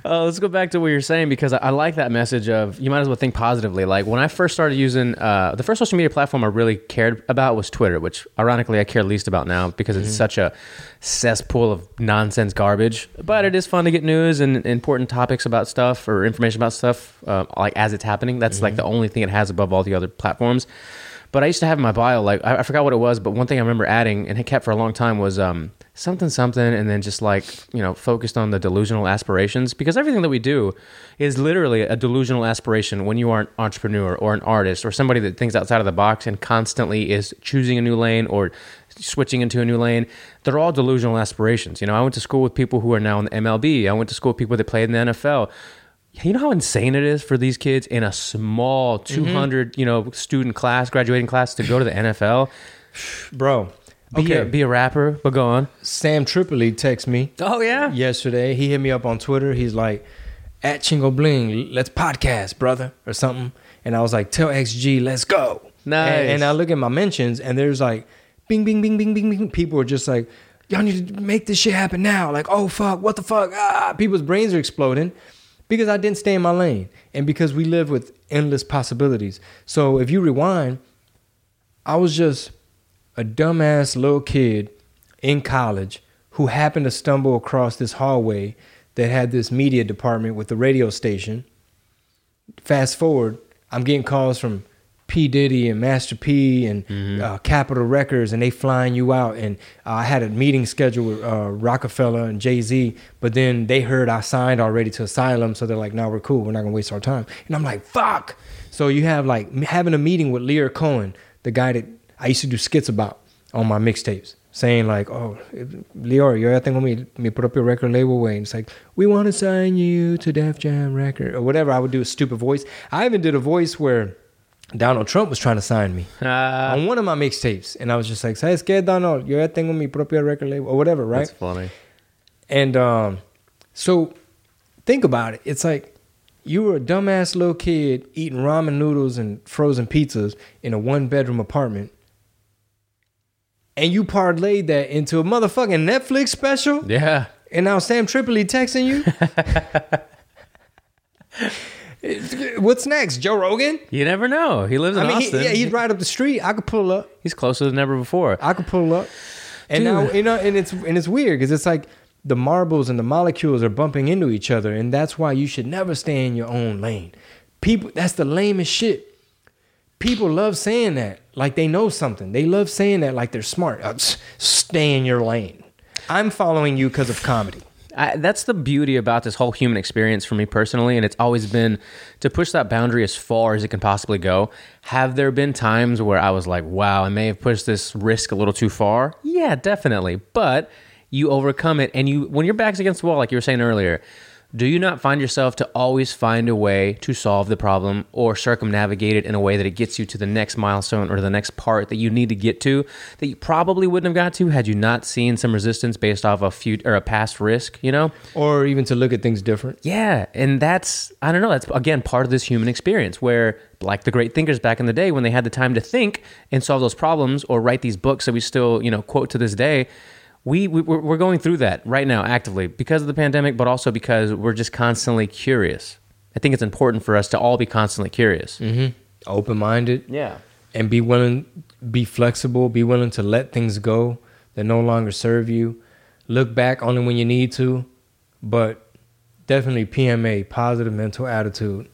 Uh, let's go back to what you're saying because I, I like that message of you might as well think positively. Like when I first started using uh, the first social media platform I really cared about was Twitter, which ironically I care least about now because it's such a cesspool of nonsense garbage. But it is fun to get news and important topics about stuff or information about stuff uh, like as it's happening. That's like the only thing it has above all the other platforms. But I used to have in my bio, like I, I forgot what it was, but one thing I remember adding and it kept for a long time was um, something something, and then just like you know focused on the delusional aspirations because everything that we do is literally a delusional aspiration. When you are an entrepreneur or an artist or somebody that thinks outside of the box and constantly is choosing a new lane or switching into a new lane, they're all delusional aspirations. You know, I went to school with people who are now in the MLB. I went to school with people that played in the NFL you know how insane it is for these kids in a small 200 you know student class graduating class to go to the nfl
Bro,
be,
okay.
a, be a rapper but go on
Sam Tripoli texted me
oh yeah
yesterday. He hit me up on Twitter. He's like, at Chingo Bling, let's podcast, brother, or something. And I was like, tell XG, let's go.
Nice.
And, and I look at my mentions, and there's like, bing, bing, bing, bing, bing, bing. People are just like, y'all need to make this shit happen now. Like, oh, fuck, what the fuck? Ah, people's brains are exploding because I didn't stay in my lane and because we live with endless possibilities. So if you rewind, I was just a dumbass little kid in college who happened to stumble across this hallway that had this media department with the radio station. Fast forward, I'm getting calls from P Diddy and Master P and uh, Capitol Records, and they flying you out. And uh, I had a meeting scheduled with uh, Rockefeller and Jay Z, but then they heard I signed already to Asylum, so they're like, "No, we're cool. We're not gonna waste our time." And I'm like, "Fuck!" So you have like having a meeting with Lyor Cohen, the guy that I used to do skits about on my mixtapes. saying like, "Oh, Leo, yo ya tengo mi, mi propio record label, way." And it's like, "We want to sign you to Def Jam Record or whatever." I would do a stupid voice. I even did a voice where Donald Trump was trying to sign me
Ah,
on one of my mixtapes, and I was just like, "Sabes qué, Donald? Yo ya tengo mi propio record label or whatever, right?"
That's funny.
And um, so think about it. It's like you were a dumbass little kid eating ramen noodles and frozen pizzas in a one bedroom apartment. And you parlayed that into a motherfucking Netflix special?
Yeah.
And now Sam Tripoli texting you? What's next? Joe Rogan?
You never know. He lives in
I mean, he,
Austin.
yeah, he's right up the street. I could pull up.
he's closer than ever before.
I could pull up, and
Dude.
now you know, and it's and it's weird because it's like the marbles and the molecules are bumping into each other, and that's why you should never stay in your own lane. People, that's the lamest shit. People love saying that like they know something. They love saying that like they're smart. Uh, stay in your lane. I'm following you because of comedy.
I, that's the beauty about this whole human experience for me personally, and it's always been to push that boundary as far as it can possibly go. Have there been times where I was like, "Wow, I may have pushed this risk a little too far"? Yeah, definitely. But you overcome it, and you when your back's against the wall, like you were saying earlier. Do you not find yourself to always find a way to solve the problem or circumnavigate it in a way that it gets you to the next milestone or the next part that you need to get to that you probably wouldn't have got to had you not seen some resistance based off a few or a past risk, you know?
Or even to look at things different.
Yeah, and that's I don't know, that's again part of this human experience where like the great thinkers back in the day when they had the time to think and solve those problems or write these books that we still, you know, quote to this day, we, we we're we're going through that right now actively because of the pandemic but also because we're just constantly curious. I think it's important for us to all be constantly curious.
Open minded.
Yeah.
and be willing be flexible be willing to let things go that no longer serve you look back only when you need to but definitely pma positive mental attitude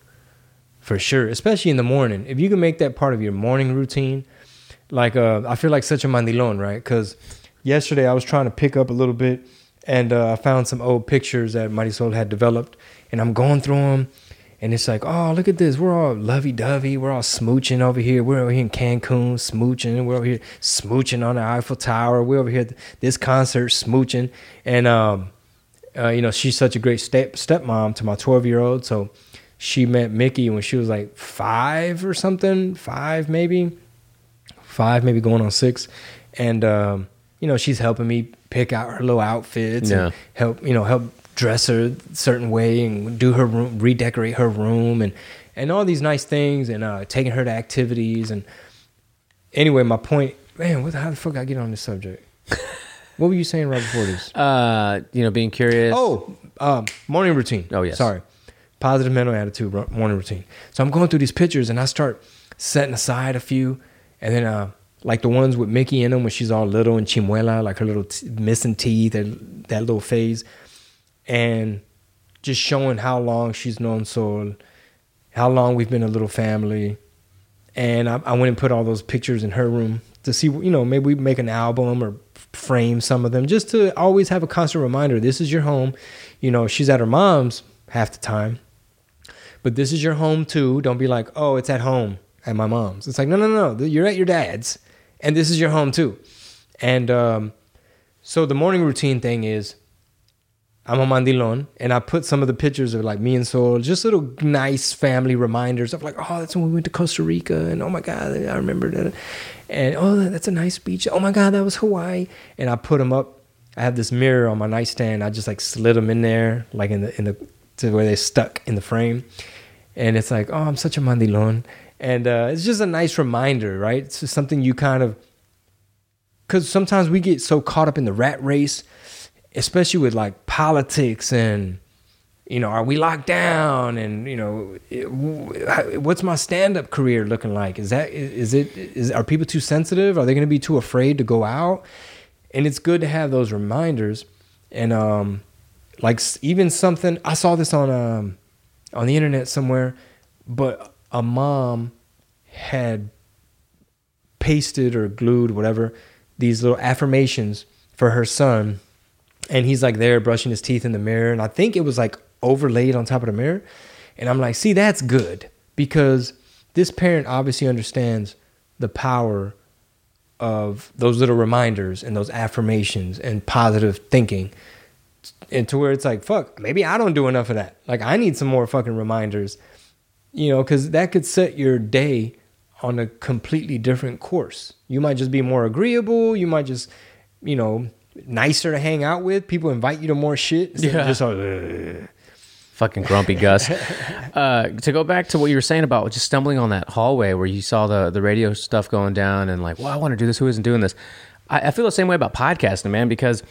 for sure especially in the morning if you can make that part of your morning routine like uh, i feel like such a mandilon right because yesterday i was trying to pick up a little bit and uh, i found some old pictures that marisol had developed and i'm going through them and it's like, oh, look at this. We're all lovey dovey. We're all smooching over here. We're over here in Cancun smooching. We're over here smooching on the Eiffel Tower. We're over here at this concert smooching. And, um, uh, you know, she's such a great step stepmom to my 12 year old. So she met Mickey when she was like five or something, five maybe, five, maybe going on six. And, um, you know, she's helping me pick out her little outfits
Yeah.
and help, you know, help dress her a certain way and do her room, redecorate her room and, and all these nice things and uh, taking her to activities. And anyway, my point, man, what, how the fuck I get on this subject? what were you saying right before this?
Uh, you know, being curious.
Oh, um, morning routine.
Oh, yes.
Sorry. Positive mental attitude, morning routine. So I'm going through these pictures and I start setting aside a few. And then, uh, like the ones with Mickey in them when she's all little and chimuela, like her little t- missing teeth, that, that little phase. And just showing how long she's known Sol, how long we've been a little family. And I, I went and put all those pictures in her room to see, you know, maybe we make an album or frame some of them just to always have a constant reminder this is your home. You know, she's at her mom's half the time, but this is your home too. Don't be like, oh, it's at home at my mom's. It's like, no, no, no, you're at your dad's, and this is your home too. And um, so the morning routine thing is I'm a mandilon, and I put some of the pictures of like me and Sol, just little nice family reminders of like, oh, that's when we went to Costa Rica, and oh my god, I remember that, and oh, that's a nice beach. Oh my god, that was Hawaii, and I put them up. I have this mirror on my nightstand. I just like slid them in there, like in the in the to where they stuck in the frame, and it's like, oh, I'm such a mandilon, and uh, it's just a nice reminder, right? It's just something you kind of because sometimes we get so caught up in the rat race, especially with like politics and you know, are we locked down? And you know, what's my stand-up career looking like? Is that is it is are people too sensitive? Are they going to be too afraid to go out? And it's good to have those reminders. And um, like even something I saw this on um on the internet somewhere, but a mom had pasted or glued whatever these little affirmations for her son and he's like there brushing his teeth in the mirror and i think it was like overlaid on top of the mirror and i'm like see that's good because this parent obviously understands the power of those little reminders and those affirmations and positive thinking and to where it's like fuck maybe i don't do enough of that. Like i need some more fucking reminders you know because that could set your day on a completely different course you might just be more agreeable you might just you know nicer to hang out with people invite you to more shit
Yeah.
just like, "Ugh."
Fucking grumpy Gus. Uh, to go back to what you were saying about just stumbling on that hallway where you saw the the radio stuff going down and like, well, I want to do this. Who isn't doing this? I, I feel the same way about podcasting, man, because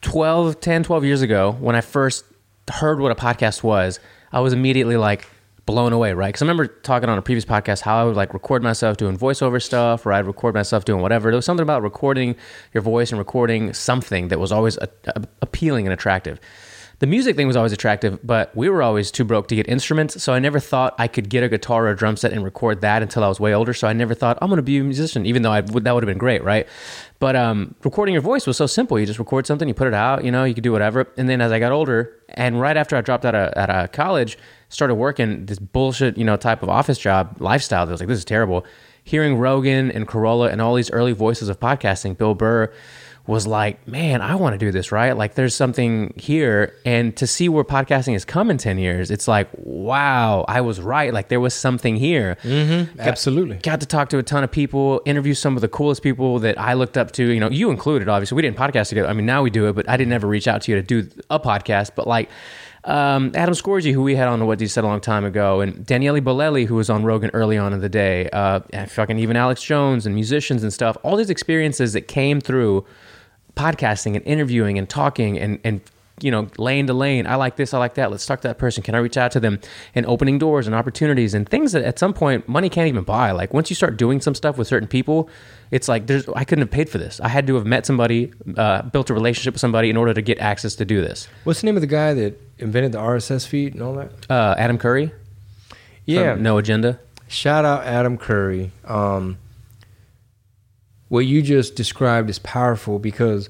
12, 10, 12 years ago, when I first heard what a podcast was, I was immediately like blown away, right? Because I remember talking on a previous podcast how I would like record myself doing voiceover stuff, or I'd record myself doing whatever. There was something about recording your voice and recording something that was always a, a- appealing and attractive. The music thing was always attractive, but we were always too broke to get instruments, so I never thought I could get a guitar or a drum set and record that until I was way older. So I never thought I'm going to be a musician, even though I would, that would have been great, right? But um, recording your voice was so simple. You just record something, you put it out, you know, you could do whatever. And then as I got older, and right after I dropped out of, out of college, started working this bullshit, you know, type of office job lifestyle. That was like, this is terrible. Hearing Rogan and Carolla and all these early voices of podcasting, Bill Burr was like, man, I want to do this, right? Like, there's something here. And to see where podcasting has come in 10 years, it's like, wow, I was right. Like, there was something here. Mm-hmm.
absolutely
Got to talk to a ton of people, interview some of the coolest people that I looked up to, you know, you included, obviously. We didn't podcast together. I mean, now we do it, but I didn't ever reach out to you to do a podcast. But like, um, Adam Scorgie, who we had on What You Said a long time ago, and Daniele Bolelli, who was on Rogan early on in the day, uh, and fucking even Alex Jones and musicians and stuff, all these experiences that came through podcasting and interviewing and talking and and you know lane to lane. I like this i like that. Let's talk to that person. Can i reach out to them? And opening doors and opportunities and things that at some point money can't even buy. Like once you start doing some stuff with certain people it's like there's i couldn't have paid for this. I had to have met somebody uh, built a relationship with somebody in order to get access to do this.
What's the name of the guy that invented the rss feed and all that?
Uh, adam curry?
Yeah.
No agenda?
Shout out Adam Curry. Um, what you just described is powerful because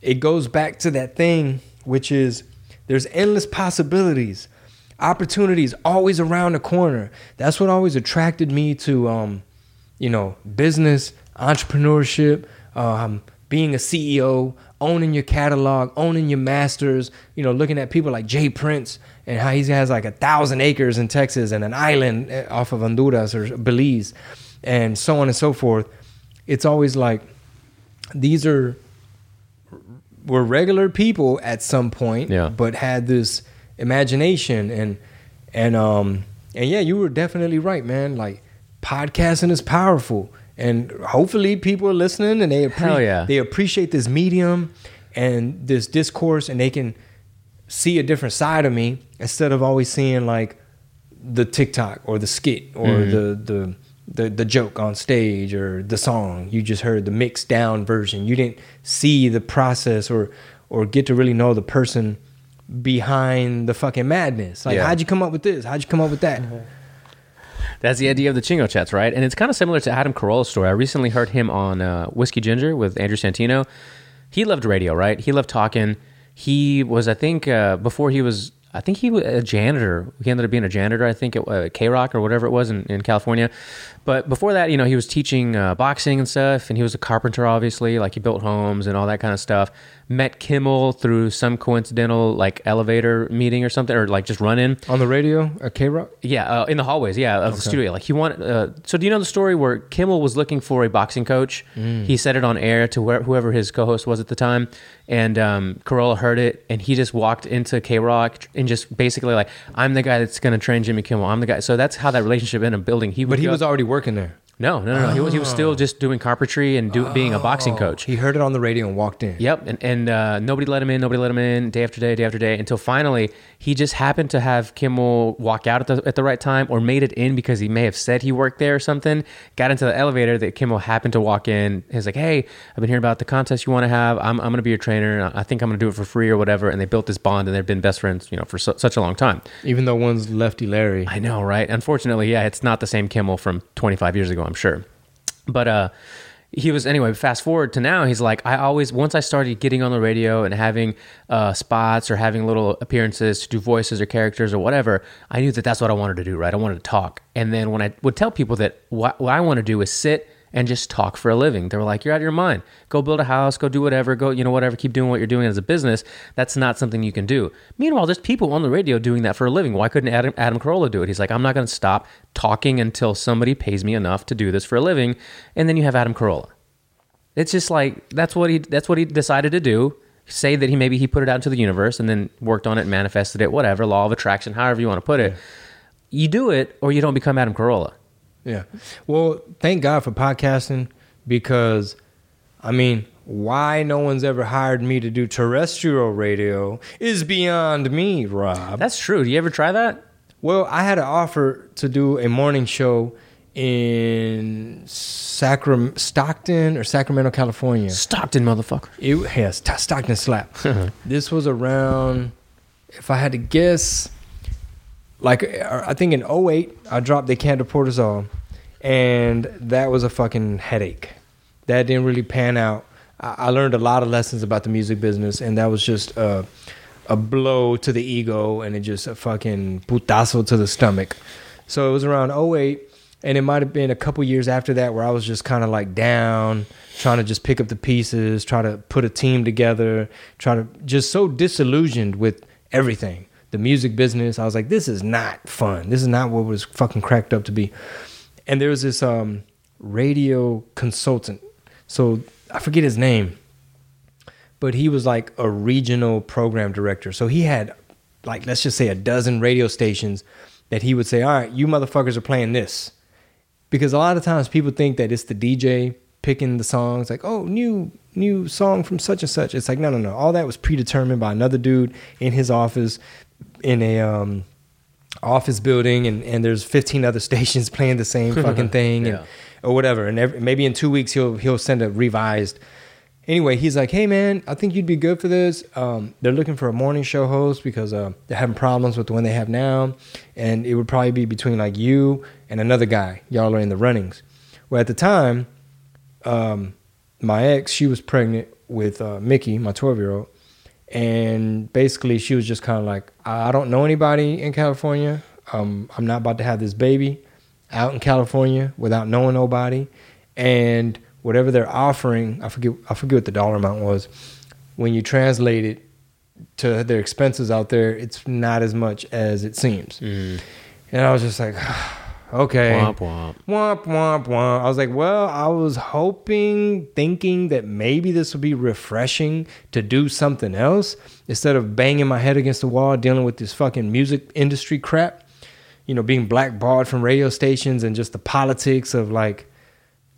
it goes back to that thing, which is there's endless possibilities, opportunities always around the corner. That's what always attracted me to, um, you know, business, entrepreneurship, um, being a CEO, owning your catalog, owning your masters. You know, looking at people like J. Prince and how he has like a thousand acres in Texas and an island eh, off of Honduras or Belize, and so on and so forth. It's always like these are were regular people at some point,
Yeah.
but had this imagination and and um and yeah, you were definitely right, man. Like podcasting is powerful, and hopefully people are listening and they appre-
yeah.
they appreciate this medium and this discourse, and they can see a different side of me instead of always seeing like the TikTok or the skit or
Mm-hmm.
the the the the joke on stage or the song. You just heard the mixed down version. You didn't see the process or or get to really know the person behind the fucking madness. Like,
Yeah.
how'd you come up with this? How'd you come up with that?
That's the idea of the Chingo chats, right? And it's kind of similar to Adam Carolla's story. I recently heard him on uh, Whiskey Ginger with Andrew Santino. He loved radio, right? He loved talking. He was, I think, uh, before he was, I think he was a janitor. He ended up being a janitor, I think, at uh, KROQ or whatever it was in, in California. But before that, you know, he was teaching uh, boxing and stuff, and he was a carpenter, obviously. Like he built homes and all that kind of stuff. Met Kimmel through some coincidental like elevator meeting or something, or like just run in.
On the radio at KROQ?
Yeah, uh, in the hallways, yeah, of the studio. Like he wanted. Uh, so do you know the story where Kimmel was looking for a boxing coach? He said it on air to where, whoever his co-host was at the time, and um, Carolla heard it, and he just walked into KROQ and just basically like, "I'm the guy that's going to train Jimmy Kimmel. I'm the guy." So that's how that relationship ended up building. He,
But he
go-
was already working there.
No, no, no, no. He was he was still just doing carpentry and do, being a boxing coach.
He heard it on the radio and walked in.
Yep, and and uh, nobody let him in. Nobody let him in. Day after day, day after day, until finally he just happened to have Kimmel walk out at the at the right time, or made it in because he may have said he worked there or something. Got into the elevator that Kimmel happened to walk in. He's like, "Hey, I've been hearing about the contest you want to have. I'm I'm going to be your trainer. I think I'm going to do it for free or whatever." And they built this bond, and they've been best friends, you know, for su- such a long time.
Even though one's Lefty Larry.
I know, right? Unfortunately, yeah, it's not the same Kimmel from 25 years ago, I'm sure. But uh he was anyway, fast forward to now, he's like, I always once I started getting on the radio and having uh spots or having little appearances to do voices or characters or whatever, I knew that that's what I wanted to do, right? I wanted to talk. And then when I would tell people that what, what I want to do is sit and just talk for a living. They were like, "You're out of your mind. Go build a house. Go do whatever. Go, you know, whatever. Keep doing what you're doing as a business. That's not something you can do." Meanwhile, there's people on the radio doing that for a living. Why couldn't Adam, Adam Carolla do it? He's like, "I'm not going to stop talking until somebody pays me enough to do this for a living." And then you have Adam Carolla. It's just like that's what he that's what he decided to do. Say that he maybe he put it out into the universe and then worked on it, manifested it, whatever, law of attraction, however you want to put it. You do it or you don't become Adam Carolla.
Yeah. Well, thank God for podcasting because, I mean, why no one's ever hired me to do terrestrial radio is beyond me, Rob.
That's true. Do you ever try that?
Well, I had an offer to do a morning show in Sacram- Stockton or Sacramento, California.
Stockton, motherfucker.
It yes, Stockton slap. this was around, if I had to guess, like I think in 08, I dropped the Portazole, and that was a fucking headache. That didn't really pan out. I, I learned a lot of lessons about the music business, and that was just a, a blow to the ego, and it just a fucking putazo to the stomach. So it was around 08, and it might have been a couple years after that where I was just kind of like down, trying to just pick up the pieces, try to put a team together, try to just so disillusioned with everything. The music business, I was like, this is not fun. This is not what was fucking cracked up to be. And there was this um, radio consultant. So I forget his name, but he was like a regional program director. So he had like, let's just say a dozen radio stations that he would say, all right, you motherfuckers are playing this because a lot of times people think that it's the DJ picking the songs like oh new new song from such and such it's like no no no all that was predetermined by another dude in his office in a um office building and and there's 15 other stations playing the same fucking thing and,
Yeah.
or whatever and every, maybe in 2 weeks he'll he'll send a revised anyway, he's like, "Hey man, I think you'd be good for this. Um, they're looking for a morning show host because uh, they're having problems with the one they have now, and it would probably be between like you and another guy. Y'all are in the runnings." Well, at the time, um, my ex, she was pregnant with uh, Mickey, my twelve-year-old, and basically she was just kind of like, "I don't know anybody in California. Um, I'm not about to have this baby out in California without knowing nobody." And whatever they're offering, I forget I forget what the dollar amount was. When you translate it to their expenses out there, it's not as much as it seems. And I was just like, okay.
Womp womp.
Womp womp womp. I was like, well, I was hoping, thinking that maybe this would be refreshing to do something else instead of banging my head against the wall dealing with this fucking music industry crap. You know, being blackballed from radio stations and just the politics of like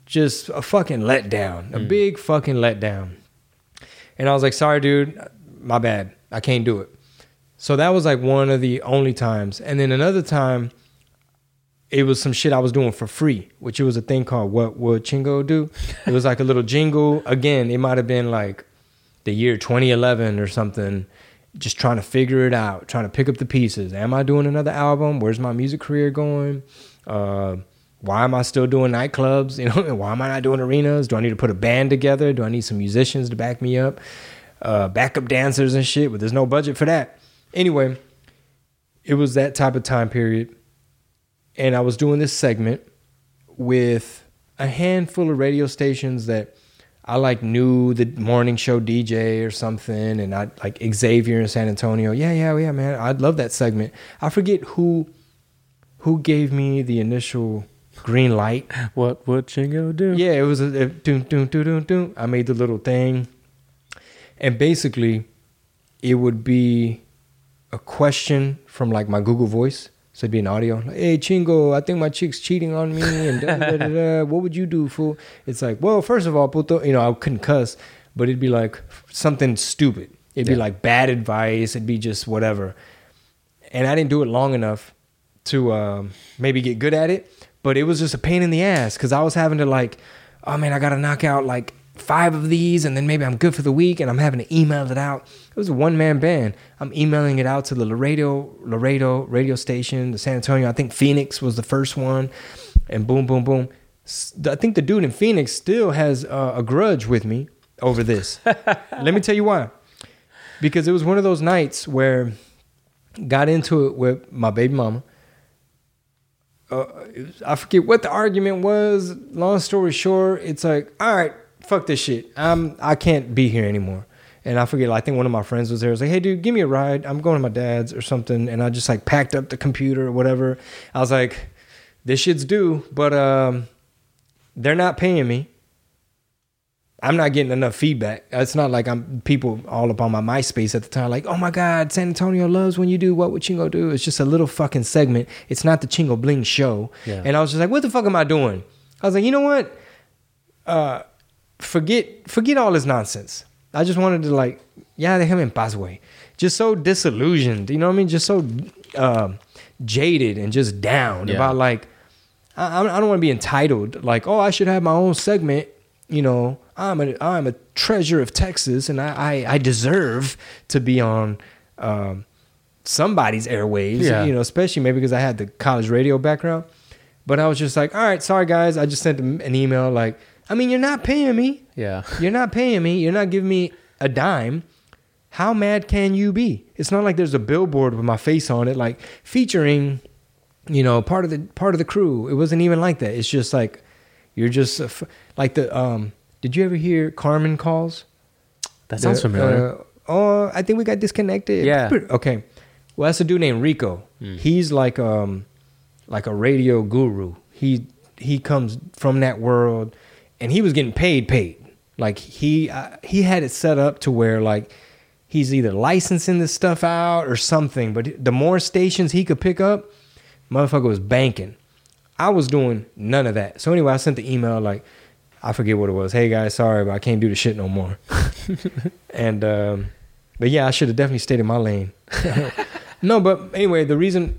just a fucking letdown, a hmm. big fucking letdown. And I was like, sorry, dude, my bad. I can't do it. So that was like one of the only times. And then another time, it was some shit I was doing for free, which it was a thing called What Would Chingo Do? It was like a little jingle. Again, it might have been like the year 2011 or something, just trying to figure it out, trying to pick up the pieces. Am I doing another album? Where's my music career going? Uh, why am I still doing nightclubs? You know, why am I not doing arenas? Do I need to put a band together? Do I need some musicians to back me up? Uh, backup dancers and shit, but there's no budget for that. Anyway, it was that type of time period and I was doing this segment with a handful of radio stations that I like knew the morning show DJ or something, and I like Xavier in San Antonio. Yeah, yeah, yeah, man. I'd love that segment. I forget who who gave me the initial green light.
What would Chingo do?
Yeah, it was a, a doom, doom, doom, doom, doom. I made the little thing, and basically, it would be a question from like my Google Voice. So it'd be an audio. Like, hey, Chingo, I think my chick's cheating on me, and da, da, da, what would you do, fool? It's like, well, first of all, puto, you know, I couldn't cuss, but it'd be like something stupid. It'd be like bad advice. It'd be just whatever. And I didn't do it long enough to um, maybe get good at it, but it was just a pain in the ass because I was having to like, oh man, I got to knock out like five of these, and then maybe I'm good for the week, and I'm having to email it out. It was a one man band. I'm emailing it out to the Laredo Laredo radio station, the San Antonio. I think Phoenix was the first one, and boom, boom, boom. I think the dude in Phoenix still has uh, a grudge with me over this. Let me tell you why. Because it was one of those nights where got into it with my baby mama. uh, I forget what the argument was. Long story short, it's like, all right, fuck this shit. I'm I can't be here anymore. And I forget. I think one of my friends was there. I was like, hey, dude, give me a ride. I'm going to my dad's or something. And I just like packed up the computer or whatever. I was like, this shit's due, but um, they're not paying me. I'm not getting enough feedback. It's not like I'm people all up on my MySpace at the time, like, oh my God, San Antonio loves when you do what would Chingo do. It's just a little fucking segment. It's not the Chingo Bling show.
Yeah.
And I was just like, what the fuck am I doing? I was like, you know what? Uh, forget forget all this nonsense. I just wanted to like, yeah, déjame en paz, güey. Just so disillusioned, you know what I mean? Just so uh, jaded and just down
Yeah.
about like, I, I don't want to be entitled. Like, oh, I should have my own segment. You know, I'm a I'm a treasure of Texas, and I I, I deserve to be on um, somebody's airwaves.
Yeah.
You know, especially maybe because I had the college radio background. But I was just like, all right, sorry guys. I just sent an email like, I mean, you're not paying me.
Yeah.
You're not paying me. You're not giving me a dime. How mad can you be? It's not like there's a billboard with my face on it, like featuring, you know, part of the part of the crew. It wasn't even like that. It's just like you're just a f- like the. um Did you ever hear Carmen calls?
That sounds
The,
familiar.
Uh, oh, I think we got disconnected.
Yeah.
Okay. Well, that's a dude named Rico. He's like um like a radio guru. He he comes from that world, and he was getting paid paid. Like he uh, he had it set up to where like he's either licensing this stuff out or something. But the more stations he could pick up, motherfucker was banking. I was doing none of that. So anyway, I sent the email like I forget what it was. Hey guys, sorry, but I can't do the shit no more. and um, but yeah, I should have definitely stayed in my lane. no, but anyway, the reason,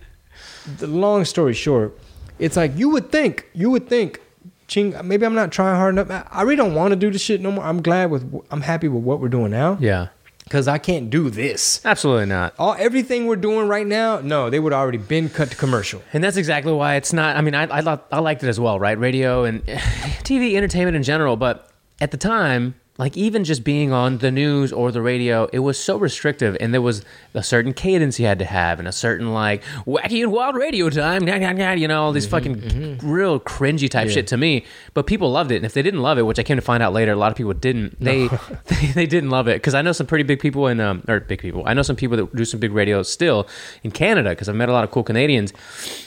the long story short, it's like you would think, you would think, Ching, maybe I'm not trying hard enough. I really don't want to do this shit no more. I'm glad with, I'm happy with what we're doing now
yeah.
because I can't do this.
Absolutely not.
All everything we're doing right now, no, they would already been cut to commercial.
And that's exactly why it's not. I mean, I I, I liked it as well, right? Radio and TV, entertainment in general. But at the time, like even just being on the news or the radio, it was so restrictive, and there was a certain cadence you had to have, and a certain like wacky and wild radio time, nah, nah, nah, you know, all these fucking real cringy type shit to me. But people loved it, and if they didn't love it, which I came to find out later, a lot of people didn't. They they, they didn't love it because I know some pretty big people in um or big people. I know some people that do some big radio still in Canada because I've met a lot of cool Canadians.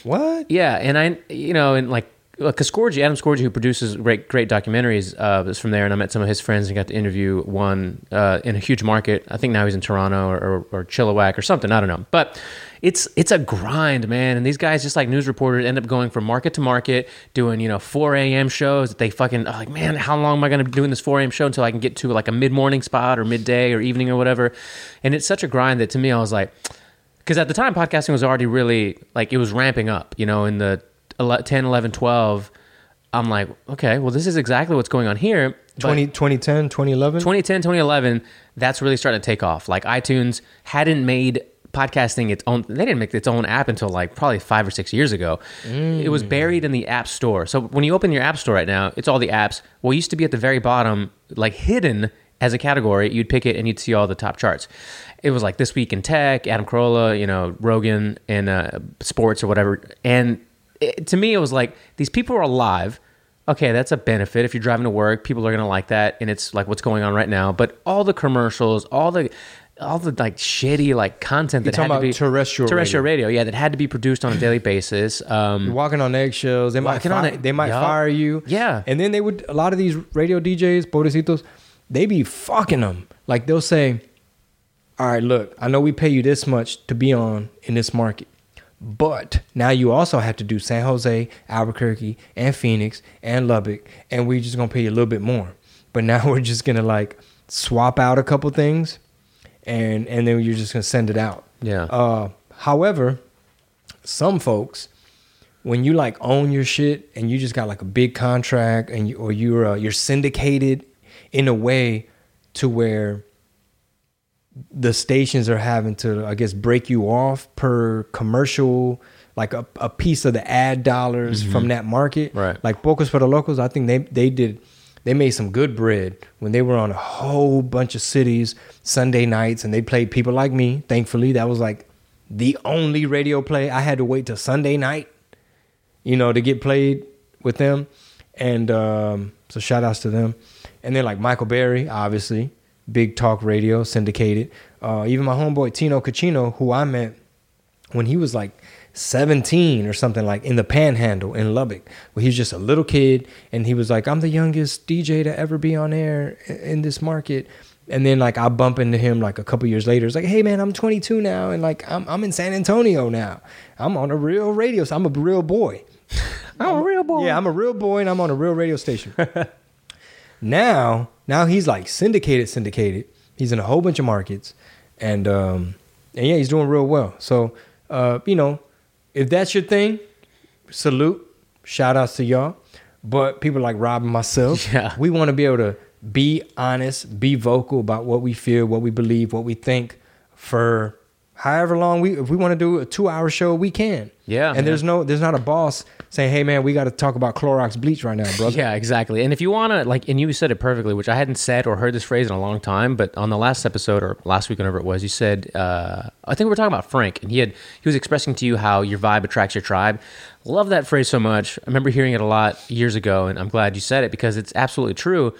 What?
Yeah, and I, you know, and like, because Scorgie, Adam Scorgie, who produces great, great documentaries, uh, is from there, and I met some of his friends and got to interview one uh, in a huge market. I think now he's in Toronto or, or, or Chilliwack or something. I don't know, but it's it's a grind, man. And these guys, just like news reporters, end up going from market to market, doing you know 4 a.m. shows that they fucking like, man, how long am I going to be doing this 4 a.m. show until I can get to like a mid morning spot or midday or evening or whatever? And it's such a grind that to me, I was like because at the time podcasting was already really like it was ramping up you know in the 11, 10 11 12 i'm like okay well this is exactly what's going on here but
20, 2010, 2011?
2010 2011 that's really starting to take off. Like itunes hadn't made podcasting its own they didn't make its own app until like probably five or six years ago. It was buried in the app store. So when you open your app store right now it's all the apps. Well it used to be at the very bottom like hidden as a category you'd pick it and you'd see all the top charts. It was like this week in tech adam carolla you know rogan and uh, sports or whatever and it, to me it was like these people are alive okay that's a benefit if you're driving to work people are going to like that and it's like what's going on right now but all the commercials all the all the like shitty like content that
talking
had to be
terrestrial
terrestrial radio. yeah that had to be produced on a daily basis um
You're walking on eggshells. They might
on it.
they might
Yup.
fire you.
Yeah.
And then they would a lot of these radio DJs, pobrecitos, they be fucking them. Like they'll say, "All right, look, I know we pay you this much to be on in this market, but now you also have to do San Jose, Albuquerque, and Phoenix and Lubbock, and we're just gonna pay you a little bit more. But now we're just gonna like swap out a couple things, and and then you're just gonna send it out.
Yeah.
Uh, however, some folks, when you like own your shit and you just got like a big contract and you, or you're uh, you're syndicated in a way to where the stations are having to I guess break you off per commercial like a, a piece of the ad dollars from that market
Right.
like Pocos for the Locals I think they they did they made some good bread when they were on a whole bunch of cities Sunday nights and they played people like me thankfully that was like the only radio play I had to wait till Sunday night you know, to get played with them. And um, so shout outs to them. And then like Michael Berry, obviously, big talk radio, syndicated. Uh, even my homeboy Tino Cochino, who I met when he was like 17 or something like in the panhandle in Lubbock, where he was just a little kid and he was like, I'm the youngest DJ to ever be on air in this market. And then like I bump into him like a couple years later. It's like, hey man, I'm 22 now and like I'm I'm in San Antonio now. I'm on a real radio. So I'm a real boy.
I'm a real boy.
Yeah, I'm a real boy and I'm on a real radio station. now, now he's like syndicated, syndicated. He's in a whole bunch of markets, and um, and yeah, he's doing real well. So, uh, you know, if that's your thing, salute, shout outs to y'all. But people like Rob and myself,
Yeah.
we want to be able to be honest, be vocal about what we feel, what we believe, what we think for however long we if we want to do a two hour show, we can.
Yeah,
And
man.
there's no there's not a boss saying, Hey man, we gotta talk about Clorox bleach right now, brother.
Yeah, exactly. And if you want to, like, and you said it perfectly, which I hadn't said or heard this phrase in a long time, but on the last episode or last week, whenever it was, you said, uh, I think we were talking about Frank, and he had he was expressing to you how your vibe attracts your tribe. Love that phrase so much. I remember hearing it a lot years ago, and I'm glad you said it because it's absolutely true.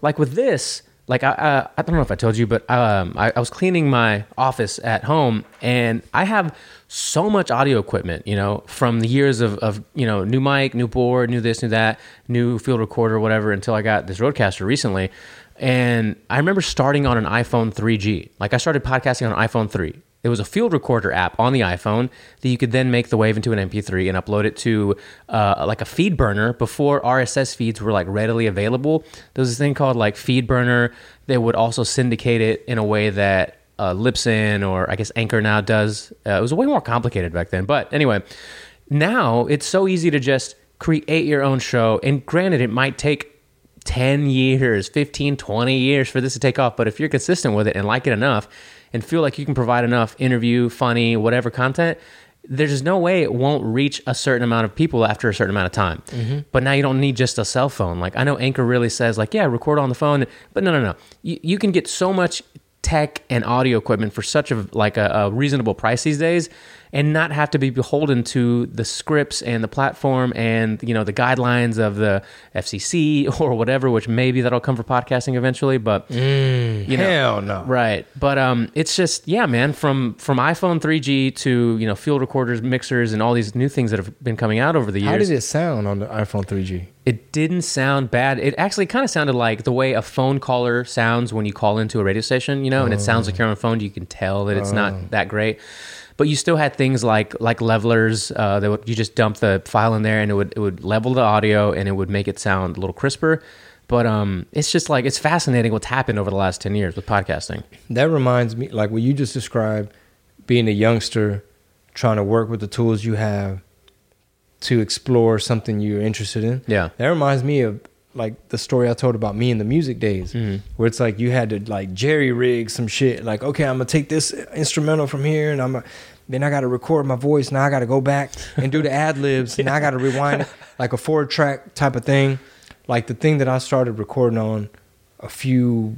Like with this, like I, I, I don't know if I told you, but um, I, I was cleaning my office at home, and I have so much audio equipment, you know, from the years of, of you know new mic, new board, new this, new that, new field recorder, whatever, until I got this RODECaster recently. And I remember starting on an iPhone 3G. Like I started podcasting on an iPhone 3. It was a field recorder app on the iPhone that you could then make the wave into an MP3 and upload it to uh, like a FeedBurner before RSS feeds were like readily available. There was this thing called like FeedBurner. They would also syndicate it in a way that uh, Libsyn or I guess Anchor now does. Uh, it was way more complicated back then. But anyway, now it's so easy to just create your own show. And granted, it might take 10 years, 15, 20 years for this to take off. But if you're consistent with it and like it enough and feel like you can provide enough interview, funny, whatever content, there's just no way it won't reach a certain amount of people after a certain amount of time. Mm-hmm. But now you don't need just a cell phone. Like I know Anchor really says like, yeah, record on the phone, but no, no, no. You, you can get so much tech and audio equipment for such a like a, a reasonable price these days and not have to be beholden to the scripts and the platform and you know the guidelines of the FCC or whatever which maybe that'll come for podcasting eventually but you know
Hell no.
right but um it's just yeah man from from iPhone 3G to you know field recorders mixers and all these new things that have been coming out over the years
How did it sound on the iPhone 3G?
it didn't sound bad. It actually kind of sounded like the way a phone caller sounds when you call into a radio station, you know, and it sounds like you're on a phone. You can tell that it's not that great. But you still had things like like levelers uh, that would, you just dump the file in there and it would it would level the audio and it would make it sound a little crisper. But um, it's just like it's fascinating what's happened over the last ten years with podcasting.
That reminds me, like what you just described, being a youngster, trying to work with the tools you have to explore something you're interested in.
Yeah.
That reminds me of like the story I told about me in the music days, where it's like you had to like jerry rig some shit. Like, okay, I'm gonna take this instrumental from here, and I'm gonna, then I got to record my voice. Now I got to go back and do the ad libs. Now I got to rewind it, like a four track type of thing. Like the thing that I started recording on a few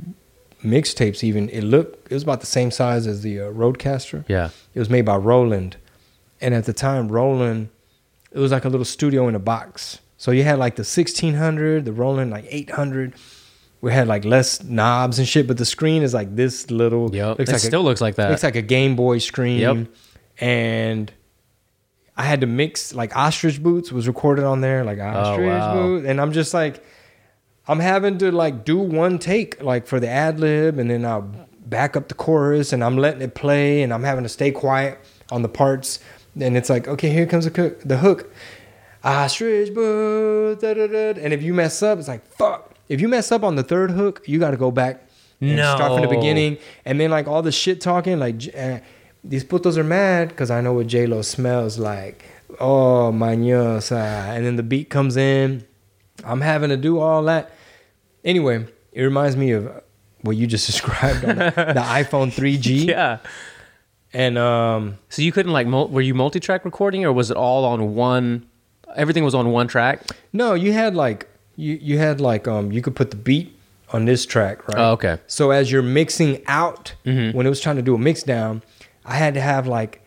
mixtapes, even it looked it was about the same size as the uh, RODECaster.
Yeah,
It was made by Roland, and at the time, Roland, it was like a little studio in a box. So you had like the 1600, the Roland like 800. We had like less knobs and shit, but the screen is like this little.
yep.
looks
it
like
still
a,
looks like that.
looks like a Game Boy screen.
Yep.
And I had to mix like ostrich boots was recorded on there, like ostrich
Oh, wow.
boots, and I'm just like, I'm having to like do one take like for the ad lib, and then I'll back up the chorus, and I'm letting it play, and I'm having to stay quiet on the parts. And it's like, okay, here comes the cook, the hook. Ostrich boots, da, da, da. and if you mess up, it's like fuck. If you mess up on the third hook, you got to go back and start from the beginning, and then like all the shit talking, like uh, these putos are mad because I know what J Lo smells like. Oh, mañosa, and then the beat comes in. I'm having to do all that. Anyway, it reminds me of what you just described on the, the iPhone 3G.
yeah.
And um,
So you couldn't like mul- were you multi-track recording or was it all on one? Everything was on one track.
no, you had like you you had like um you could put the beat on this track, right?
Oh, okay.
So as you're mixing out,
Mhm.
when it was trying to do a mix down, I had to have like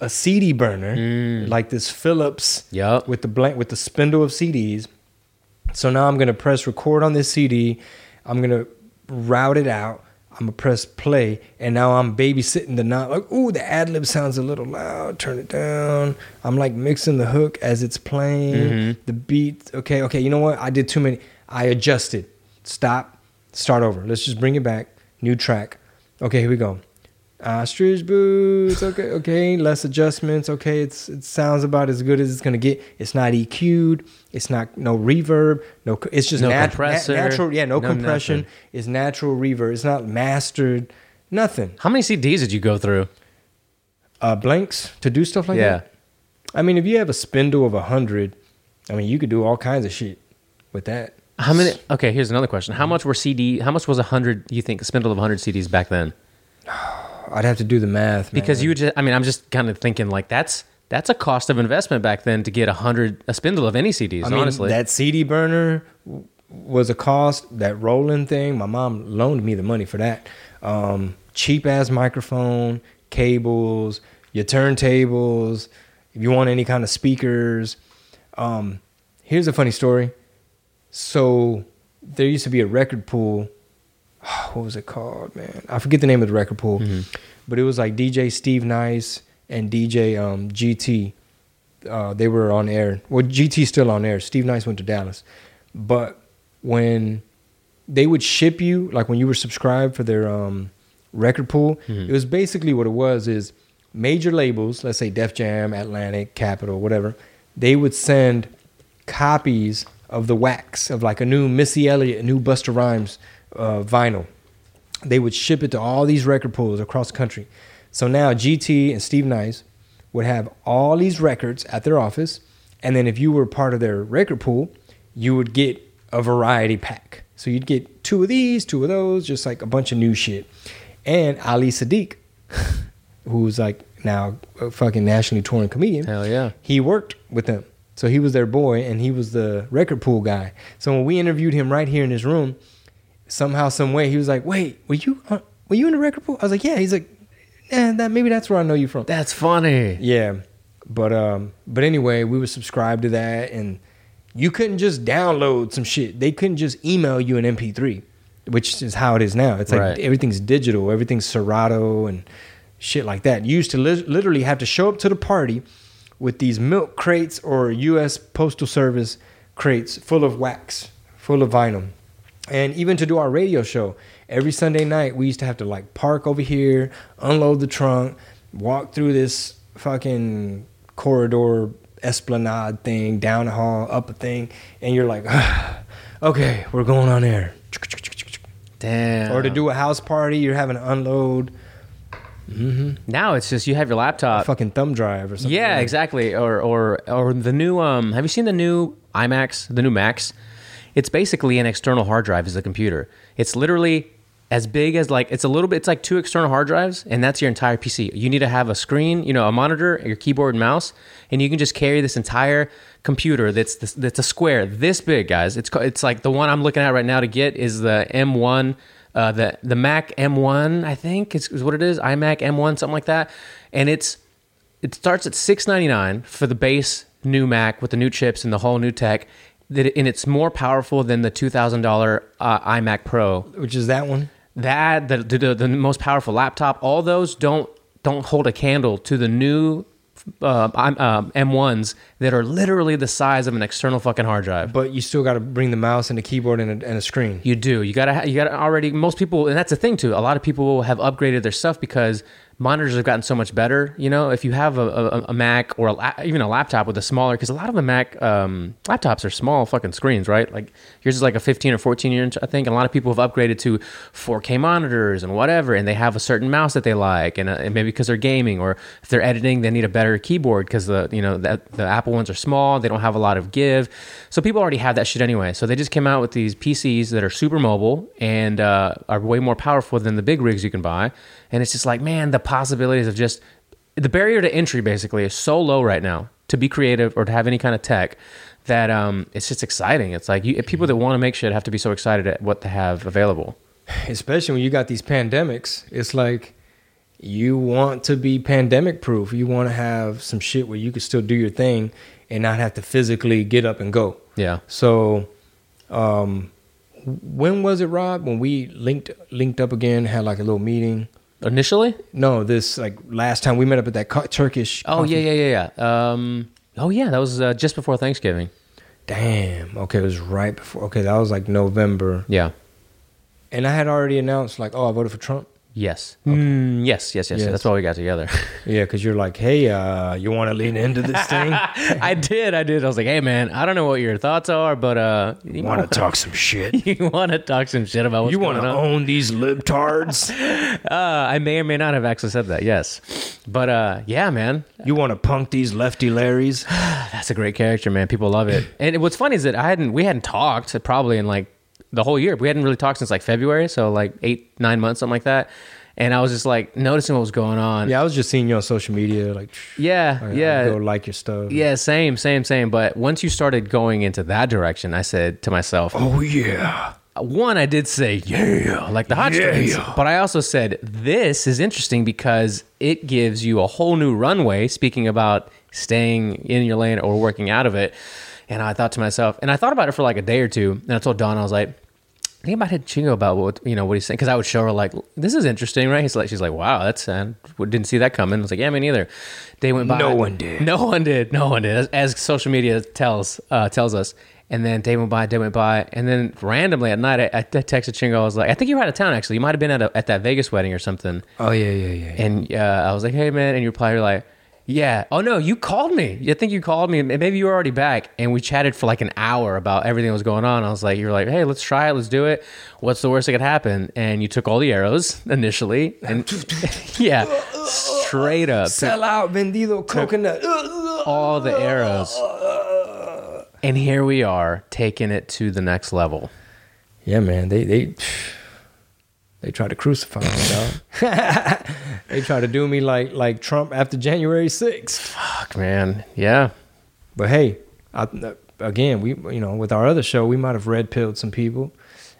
a CD burner, mm. like this Philips
Yup.
with the blank with the spindle of CDs. So now I'm gonna press record on this CD. I'm gonna route it out. I'm gonna press play, and now I'm babysitting the knob. Like, ooh, the ad lib sounds a little loud. Turn it down. I'm like mixing the hook as it's playing. Mm-hmm. The beat. Okay, okay. You know what? I did too many. I adjusted. Stop. Start over. Let's just bring it back. New track. Okay, here we go. Ostrich boots. Okay, okay. Less adjustments. Okay, it's it sounds about as good as it's gonna get. It's not EQ'd. It's not no reverb. No. It's just
No
nat-
compressor,
nat- natural. Yeah, no,
no
compression.
nothing.
It's natural reverb. It's not mastered. Nothing.
How many CDs did you go through?
Uh, blanks to do stuff like
yeah.
that. I mean, if you have a spindle of a hundred, I mean, you could do all kinds of shit with that.
How many? Okay, here's another question. How much were CD? How much was a hundred? You think a spindle of hundred CDs back then?
I'd have to do the math man.
Because you would just, I mean, I'm just kind of thinking like that's that's a cost of investment back then to get a hundred a spindle of any CDs.
I mean,
honestly,
that CD burner was a cost. That rolling thing, my mom loaned me the money for that. Um, cheap ass microphone, cables, your turntables. If you want any kind of speakers, um, here's a funny story. So there used to be a record pool. What was it called, man? I forget the name of the record pool, but it was like DJ Steve Nice and DJ um, GT uh, they were on air. Well, GT's still on air. Steve Nice went to Dallas, but when they would ship you, like when you were subscribed for their um, record pool, it was basically what it was: is major labels, let's say Def Jam, Atlantic, Capitol, whatever, they would send copies of the wax of like a new Missy Elliott, a new Busta Rhymes uh, vinyl they would ship it to all these record pools across the country. So now GT and Steve Nice would have all these records at their office, and then if you were part of their record pool, you would get a variety pack. So you'd get two of these, two of those, just like a bunch of new shit. And Ali Siddiq, who's like now a fucking nationally touring comedian,
hell yeah.
he worked with them. So he was their boy and he was the record pool guy. So when we interviewed him right here in his room, somehow, some way, he was like, "Wait, were you uh, were you in the record pool?" I was like, "Yeah." He's like, "Eh, that maybe that's where I know you from."
That's funny.
Yeah, but um, but anyway, we were subscribed to that, and you couldn't just download some shit. They couldn't just email you an MP3, which is how it is now. It's like
Right.
everything's digital, everything's Serato and shit like that. You used to li- literally have to show up to the party with these milk crates or U.S. Postal Service crates full of wax, full of vinyl. And even to do our radio show, every Sunday night we used to have to like park over here, unload the trunk, walk through this fucking corridor esplanade thing, down a hall, up a thing, and you're like, okay, we're going on air.
Damn.
Or to do a house party, you're having to unload
now it's just you have your
a
laptop.
fucking thumb drive or something.
Yeah,
like
exactly. Or or or the new um have you seen the new iMacs? the new Macs? It's basically an external hard drive as a computer. It's literally as big as like it's a little bit it's like two external hard drives and that's your entire PC. You need to have a screen, you know, a monitor, your keyboard and mouse, and you can just carry this entire computer that's this, that's a square this big, guys. It's it's like the one I'm looking at right now to get is the M1 uh, the the Mac M1, I think is, is what it is, iMac M1, something like that, and it's it starts at six ninety nine for the base new Mac with the new chips and the whole new tech. That and it's more powerful than the two thousand dollar uh, iMac Pro.
Which is that one?
That the, the the most powerful laptop. All those don't don't hold a candle to the new uh, um, M1s that are literally the size of an external fucking hard drive.
But you still got to bring the mouse and the keyboard and a, and a screen.
You do. You gotta. ha- You gotta already. Most people, and that's the thing too. A lot of people have upgraded their stuff because monitors have gotten so much better. You know, if you have a, a, a Mac or a, even a laptop with a smaller, because a lot of the Mac um, laptops are small fucking screens, right? Like yours is like a 15 or 14 inch, I think. And a lot of people have upgraded to 4K monitors and whatever, and they have a certain mouse that they like, and, uh, and maybe because they're gaming or if they're editing, they need a better keyboard because the you know the, the Apple ones are small. They don't have a lot of give, so people already have that shit anyway. So they just came out with these PCs that are super mobile and uh, are way more powerful than the big rigs you can buy. And it's just like, man, the possibilities of just the barrier to entry basically is so low right now to be creative or to have any kind of tech that um, it's just exciting. It's like you, people that want to make shit have to be so excited at what they have available.
especially when you got these pandemics it's like you want to be pandemic proof. You want to have some shit where you can still do your thing and not have to physically get up and go.
Yeah.
So, um, when was it, Rob? When we linked linked up again, had like a little meeting.
Initially?
No, this like last time we met up at that co- Turkish.
Oh
coffee-
yeah, yeah, yeah, yeah. Um, oh yeah, that was uh, just before Thanksgiving.
Damn. Okay, it was right before. Okay, that was like November,
Yeah.
and I had already announced like, oh, I voted for Trump.
Yes. Mm, yes. Yes. Yes.
Yes.
That's why we got together.
Yeah, because you're like, hey, uh, you want to lean into this thing?
I did. I did. I was like, hey man, I don't know what your thoughts are, but uh, you
want to talk some shit?
you want to talk some shit about what's
You want to own these libtards?
Uh, I may or may not have actually said that. Yes, but uh, yeah, man,
You want to punk these lefty Larrys?
that's a great character, man. People love it. And what's funny is that I hadn't, we hadn't talked probably in like the whole year. We hadn't really talked since like February, so like eight, nine months, something like that. And I was just like noticing what was going on.
Yeah, I was just seeing you on social media, like,
yeah, yeah.
go like your stuff.
Yeah, same, same, same. But once you started going into that direction, I said to myself,
Oh yeah.
one, I did say, yeah, like the hot
Yeah.
strings. But I also said, this is interesting because it gives you a whole new runway, speaking about staying in your lane or working out of it. And I thought to myself, and I thought about it for like a day or two. And I told Dawn, I was like, I think about hit Chingo about what you know what he's saying because I would show her like this is interesting, right? He's like, she's like, wow, that's uh, didn't see that coming. I was like, yeah, me neither. Day went by.
No one did.
No one did. No one did. As, as social media tells uh, tells us. And then day went by, day went by, and then randomly at night, I, I texted Chingo. I was like, I think you were out of town actually. You might have been at a, at that Vegas wedding or something.
Oh yeah, yeah, yeah. yeah.
And uh, I was like, hey man, and you replied, you're like, yeah. Oh no, you called me. I think you called me. Maybe you were already back, and we chatted for like an hour about everything that was going on. I was like, you were like, hey, let's try it, let's do it. What's the worst that could happen? And you took all the arrows initially, and yeah, straight up took
Sell out, vendido coconut.
all the arrows. And here we are taking it to the next level.
Yeah, man. They they they try to crucify me, dog. they try to do me like like Trump after January sixth.
Fuck, man. Yeah.
But hey, I, again, we you know with our other show, we might have red pilled some people,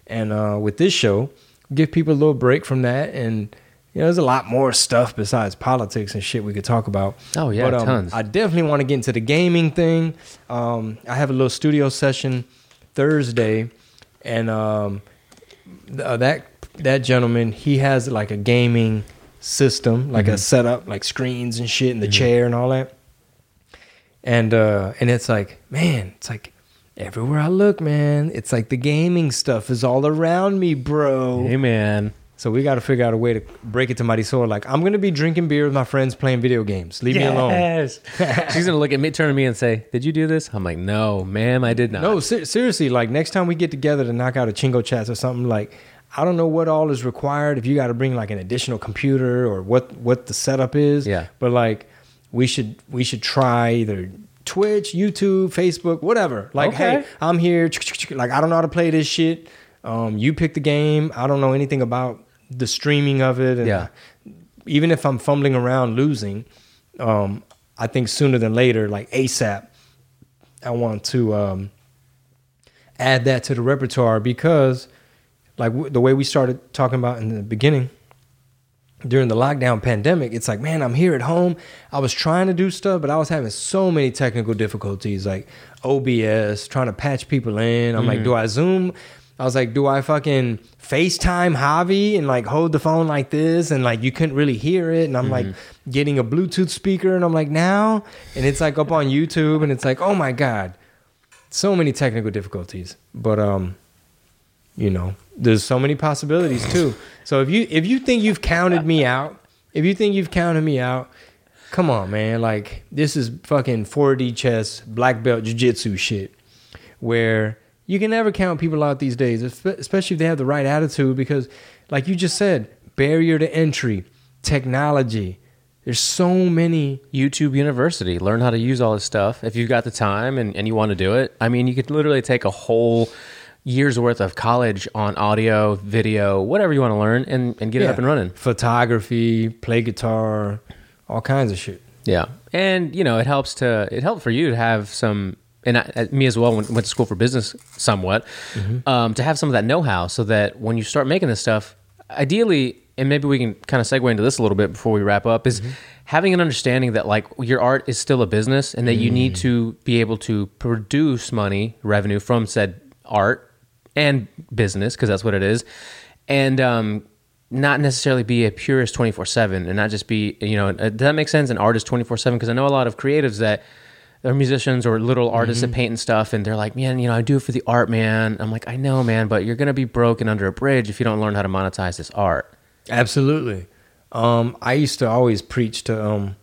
and uh, with this show, give people a little break from that. And you know, there's a lot more stuff besides politics and shit we could talk about.
Oh, yeah,
but, um,
tons.
I definitely want to get into the gaming thing. Um, I have a little studio session Thursday, and um, th- uh, that that gentleman he has like a gaming system, like a setup, like screens and shit, and the chair and all that and uh and it's like man it's like everywhere i look man it's like the gaming stuff is all around me bro
Hey, man.
so we got to figure out a way to break it to Marisol. Like, I'm gonna be drinking beer with my friends, playing video games. Leave me alone.
She's gonna look at me, turn to me, and say, "Did you do this?" I'm like, "No, ma'am, I did not."
No, ser- seriously. Like next time we get together to knock out a chingo chats or something, like I don't know what all is required. If you got to bring like an additional computer or what what the setup is.
Yeah.
But like we should we should try either Twitch, YouTube, Facebook, whatever. Like,
Okay.
hey, I'm here. Like I don't know how to play this shit. Um, you pick the game. I don't know anything about the streaming of it. And
Yeah.
Even if I'm fumbling around losing, um, I think sooner than later, like ASAP, I want to um, add that to the repertoire because, like w- the way we started talking about in the beginning, during the lockdown pandemic, it's like, man, I'm here at home. I was trying to do stuff, but I was having so many technical difficulties, like OBS, trying to patch people in. I'm like, do I Zoom? I was like, do I fucking FaceTime Javi and like hold the phone like this? And like, you couldn't really hear it. And I'm like getting a Bluetooth speaker. And I'm like, now? And it's like up on YouTube. And it's like, oh my God so many technical difficulties but um you know there's so many possibilities too so if you if you think you've counted me out if you think you've counted me out come on man like this is fucking 4d chess black belt jiu-jitsu shit where you can never count people out these days especially if they have the right attitude because like you just said barrier to entry technology there's so many
YouTube University. Learn how to use all this stuff if you've got the time and, and you want to do it. I mean, you could literally take a whole year's worth of college on audio, video, whatever you want to learn, and, and get it up and running.
photography play guitar all kinds of shit.
Yeah, and you know, it helps to it helped for you to have some, and I, uh, me as well. Went, went to school for business somewhat, um, to have some of that know how, so that when you start making this stuff, ideally, and maybe we can kind of segue into this a little bit before we wrap up is having an understanding that like your art is still a business and that you need to be able to produce money revenue from said art and business because that's what it is and um not necessarily be a purist 24 7 and not just be you know uh, does that make sense an artist 24 7 because i know a lot of creatives that they're musicians or little artists that paint and stuff and they're like man you know i do it for the art man i'm like i know man but you're gonna be broken under a bridge if you don't learn how to monetize this art
Absolutely. Um, I used to always preach to um,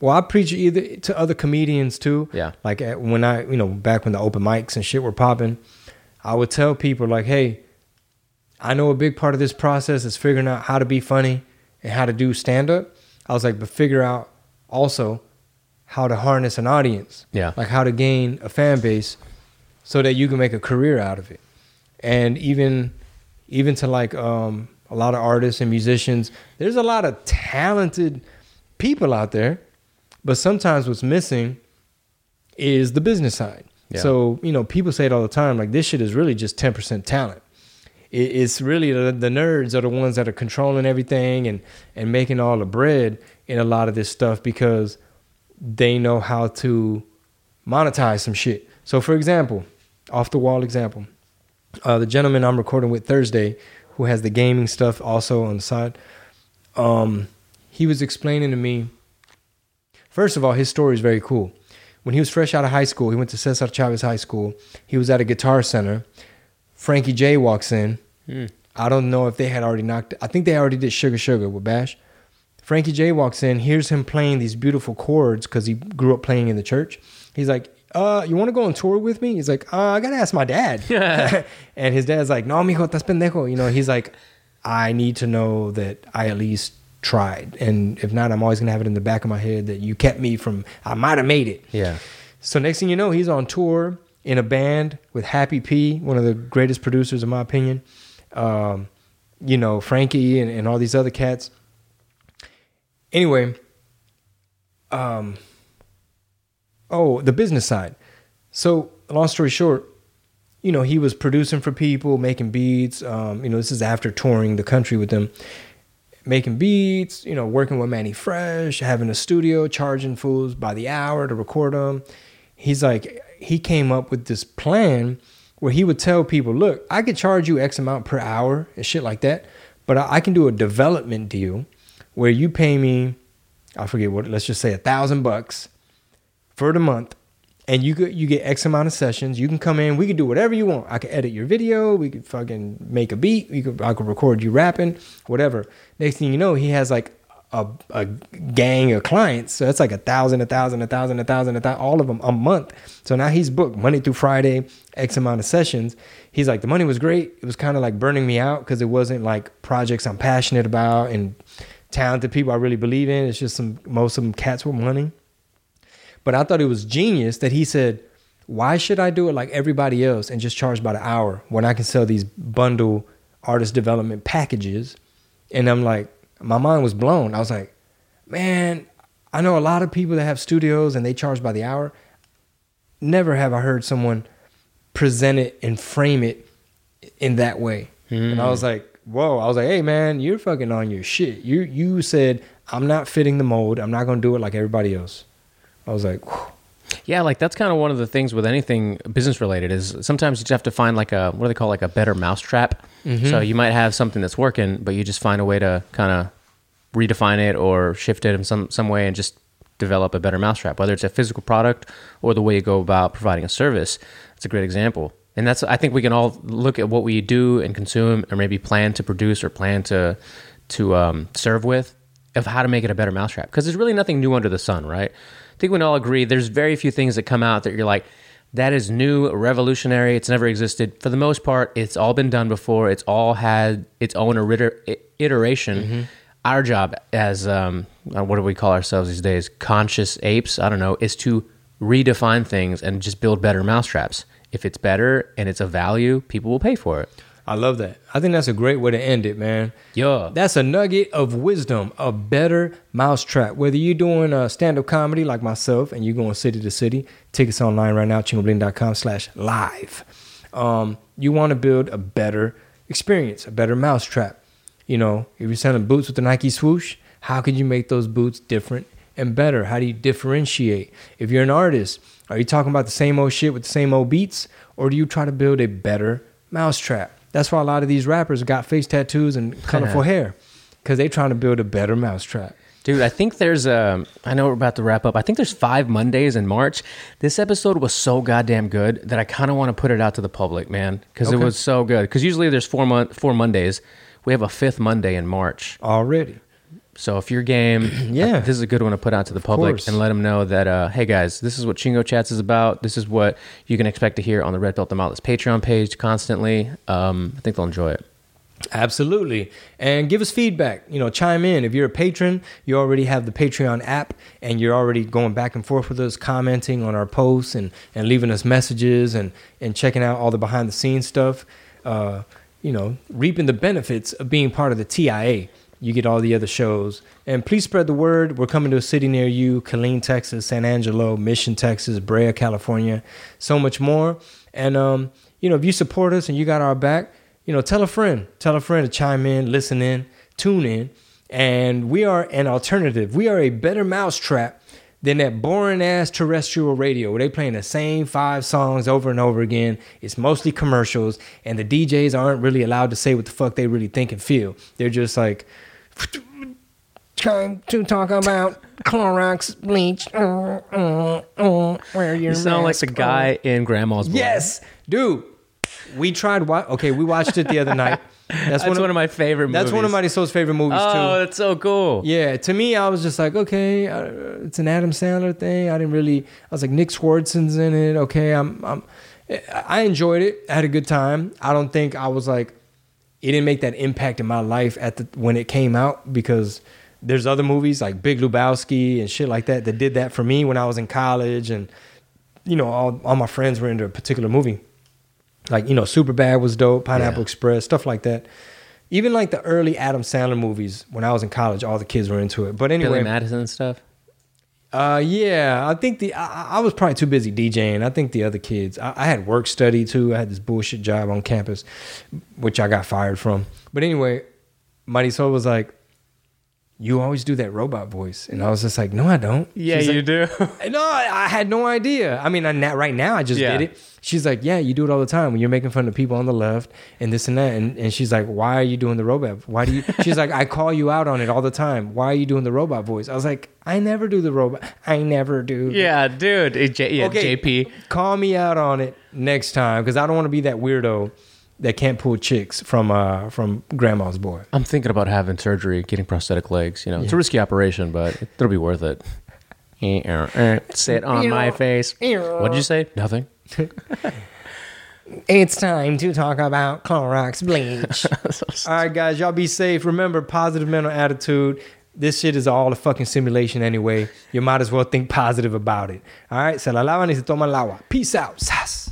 well, I preach either to other comedians too.
Yeah.
Like at, when I, you know, back when the open mics and shit were popping, I would tell people like, "Hey, I know a big part of this process is figuring out how to be funny and how to do stand up." I was like, "But figure out also how to harness an audience."
Yeah.
Like how to gain a fan base so that you can make a career out of it. And even even to like um, a lot of artists and musicians, there's a lot of talented people out there, but sometimes what's missing is the business side. So you know, people say it all the time, like this shit is really just ten percent talent. It, it's really the, the nerds are the ones that are controlling everything and and making all the bread in a lot of this stuff because they know how to monetize some shit. So, for example, off the wall example, uh, the gentleman I'm recording with Thursday, who has the gaming stuff also on the side, um, he was explaining to me. First of all, his story is very cool. When he was fresh out of high school, he went to Cesar Chavez High School. He was at a guitar center. Frankie J walks in. I don't know if they had already knocked. I think they already did Suga Suga with Bash. Frankie J walks in, hears him playing these beautiful chords because he grew up playing in the church. He's like, uh, you want to go on tour with me? He's like, uh, I gotta ask my dad. and his dad's like, no, mijo, estás pendejo. You know, he's like, I need to know that I at least tried. And if not, I'm always gonna have it in the back of my head that you kept me from, I might have made it.
yeah
So next thing you know, he's on tour in a band with Happy P, one of the greatest producers in my opinion. Um, you know, Frankie and, and all these other cats. Anyway, um, oh, the business side. So long story short, you know, he was producing for people, making beats. Um, you know, this is after touring the country with them, making beats. You know, working with Mannie Fresh, having a studio, charging fools by the hour to record them. He's like, he came up with this plan where he would tell people, look, I could charge you X amount per hour and shit like that, but I I can do a development deal where you pay me, I forget what, let's just say a thousand bucks for the month and you get you get X amount of sessions. You can come in. We can do whatever you want. I can edit your video. We could fucking make a beat. We could I could record you rapping, whatever. Next thing you know, he has like a, a gang of clients. So that's like a thousand, a thousand, a thousand, a thousand, a thousand, all of them a month. So now he's booked Monday through Friday, X amount of sessions. He's like, the money was great. It was kind of like burning me out because it wasn't like projects I'm passionate about and talented people I really believe in. It's just some most of them cats with money. But I thought it was genius that he said, why should I do it like everybody else and just charge by the hour when I can sell these bundle artist development packages? And I'm like, my mind was blown. I was like, man, I know a lot of people that have studios and they charge by the hour. Never have I heard someone present it and frame it in that way. And I hmm. was like, whoa. I was like, hey man, you're fucking on your shit. You you said I'm not fitting the mold. I'm not gonna do it like everybody else. I was like, whew.
Yeah, like that's kind of one of the things with anything business related is sometimes you just have to find like a what do they call like a better mousetrap. So you might have something that's working, but you just find a way to kind of redefine it or shift it in some some way and just develop a better mousetrap. Whether it's a physical product or the way you go about providing a service, it's a great example. And that's I think we can all look at what we do and consume, or maybe plan to produce or plan to to um, serve with, of how to make it a better mousetrap. Because there's really nothing new under the sun, right? I think we can all agree there's very few things that come out that you're like, that is new, revolutionary. It's never existed. For the most part, it's all been done before. It's all had its own iter- iteration. Our job as um, uh, what do we call ourselves these days? Conscious apes. I don't know. Is to redefine things and just build better mousetraps. If it's better and it's a value, people will pay for it.
I love that. I think that's a great way to end it, man.
Yeah.
That's a nugget of wisdom, a better mousetrap. Whether you're doing a stand-up comedy like myself and you're going city to city, tickets online right now, chingobling.com slash live. Um, you want to build a better experience, a better mousetrap. You know, if you're selling boots with the Nike swoosh, how could you make those boots different and better? How do you differentiate? If you're an artist, are you talking about the same old shit with the same old beats, or do you try to build a better mousetrap? That's why a lot of these rappers got face tattoos and colorful hair, because they're trying to build a better mousetrap.
Dude, I think there's a. I know we're about to wrap up. I think there's five Mondays in March. This episode was so goddamn good that I kind of want to put it out to the public, man, because it
Okay.
was so good. Because usually there's four mon- four Mondays. We have a fifth Monday in March.
Already.
So if you're game,
Yeah.
this is a good one to put out to the public and let them know that, uh, hey guys, this is what Chingo Chats is about. This is what you can expect to hear on the Red Belt Demolis Patreon page constantly. Um, I think they'll enjoy it.
Absolutely. And give us feedback. You know, chime in. If you're a patron, you already have the Patreon app and you're already going back and forth with us, commenting on our posts and, and leaving us messages and, and checking out all the behind the scenes stuff. Uh, you know, reaping the benefits of being part of the TIA. You get all the other shows. And please spread the word. We're coming to a city near you Killeen, Texas, San Angelo, Mission, Texas, Brea, California, so much more. And, um, you know, if you support us and you got our back, you know, tell a friend, tell a friend to chime in, listen in, tune in. And we are an alternative. We are a better mousetrap than that boring ass terrestrial radio where they playing the same five songs over and over again. It's mostly commercials, and the DJs aren't really allowed to say what the fuck they really think and feel. They're just like, trying to talk about Clorox bleach. Uh, uh, wear your
You sound like the guy in Grandma's Boy.
Yes, dude. We tried. Wa- okay, we watched it the other night. That's,
That's one of my favorite movies.
That's one of Marisol's favorite movies
Oh,
too.
Oh, that's so cool.
Yeah, to me, I was just like, okay, uh, it's an Adam Sandler thing. I didn't really. I was like, Nick Swardson's in it. Okay, I'm. I'm I enjoyed it. I had a good time. I don't think I was like, it didn't make that impact in my life at the when it came out because there's other movies like Big Lebowski and shit like that that did that for me when I was in college and you know all all my friends were into a particular movie. Like you know, Superbad was dope, Pineapple
Yeah.
Express, stuff like that. Even like the early Adam Sandler movies when I was in college, all the kids were into it. But anyway Billy
Madison and stuff.
Uh, yeah, I think the I, I was probably too busy DJing. I think the other kids. I, I had work study too. I had this bullshit job on campus, which I got fired from. But anyway, Marisol was like, "You always do that robot voice," and I was just like, "No, I don't." She's like,
do.
no, I had no idea. I mean, I, right now I just
Yeah.
did it. She's like, yeah, you do it all the time when you're making fun of people on the left and this and that. And, and she's like, why are you doing the robot? Why do you? She's like, I call you out on it all the time. Why are you doing the robot voice? I was like, I never do the robot. I never do.
yeah, dude. J- yeah,
Okay.
JP.
Call me out on it next time because I don't want to be that weirdo that can't pull chicks from uh from Grandma's boy.
I'm thinking about having surgery, getting prosthetic legs. You know, it's a risky operation, but it'll be worth it. Sit on my face. What did you say? Nothing.
It's time to talk about Clorox bleach. all right, guys, y'all be safe. Remember, positive mental attitude. This shit is all a fucking simulation anyway. You might as well think positive about it. All right, se la lavan y se toman el agua. Peace out. Sas.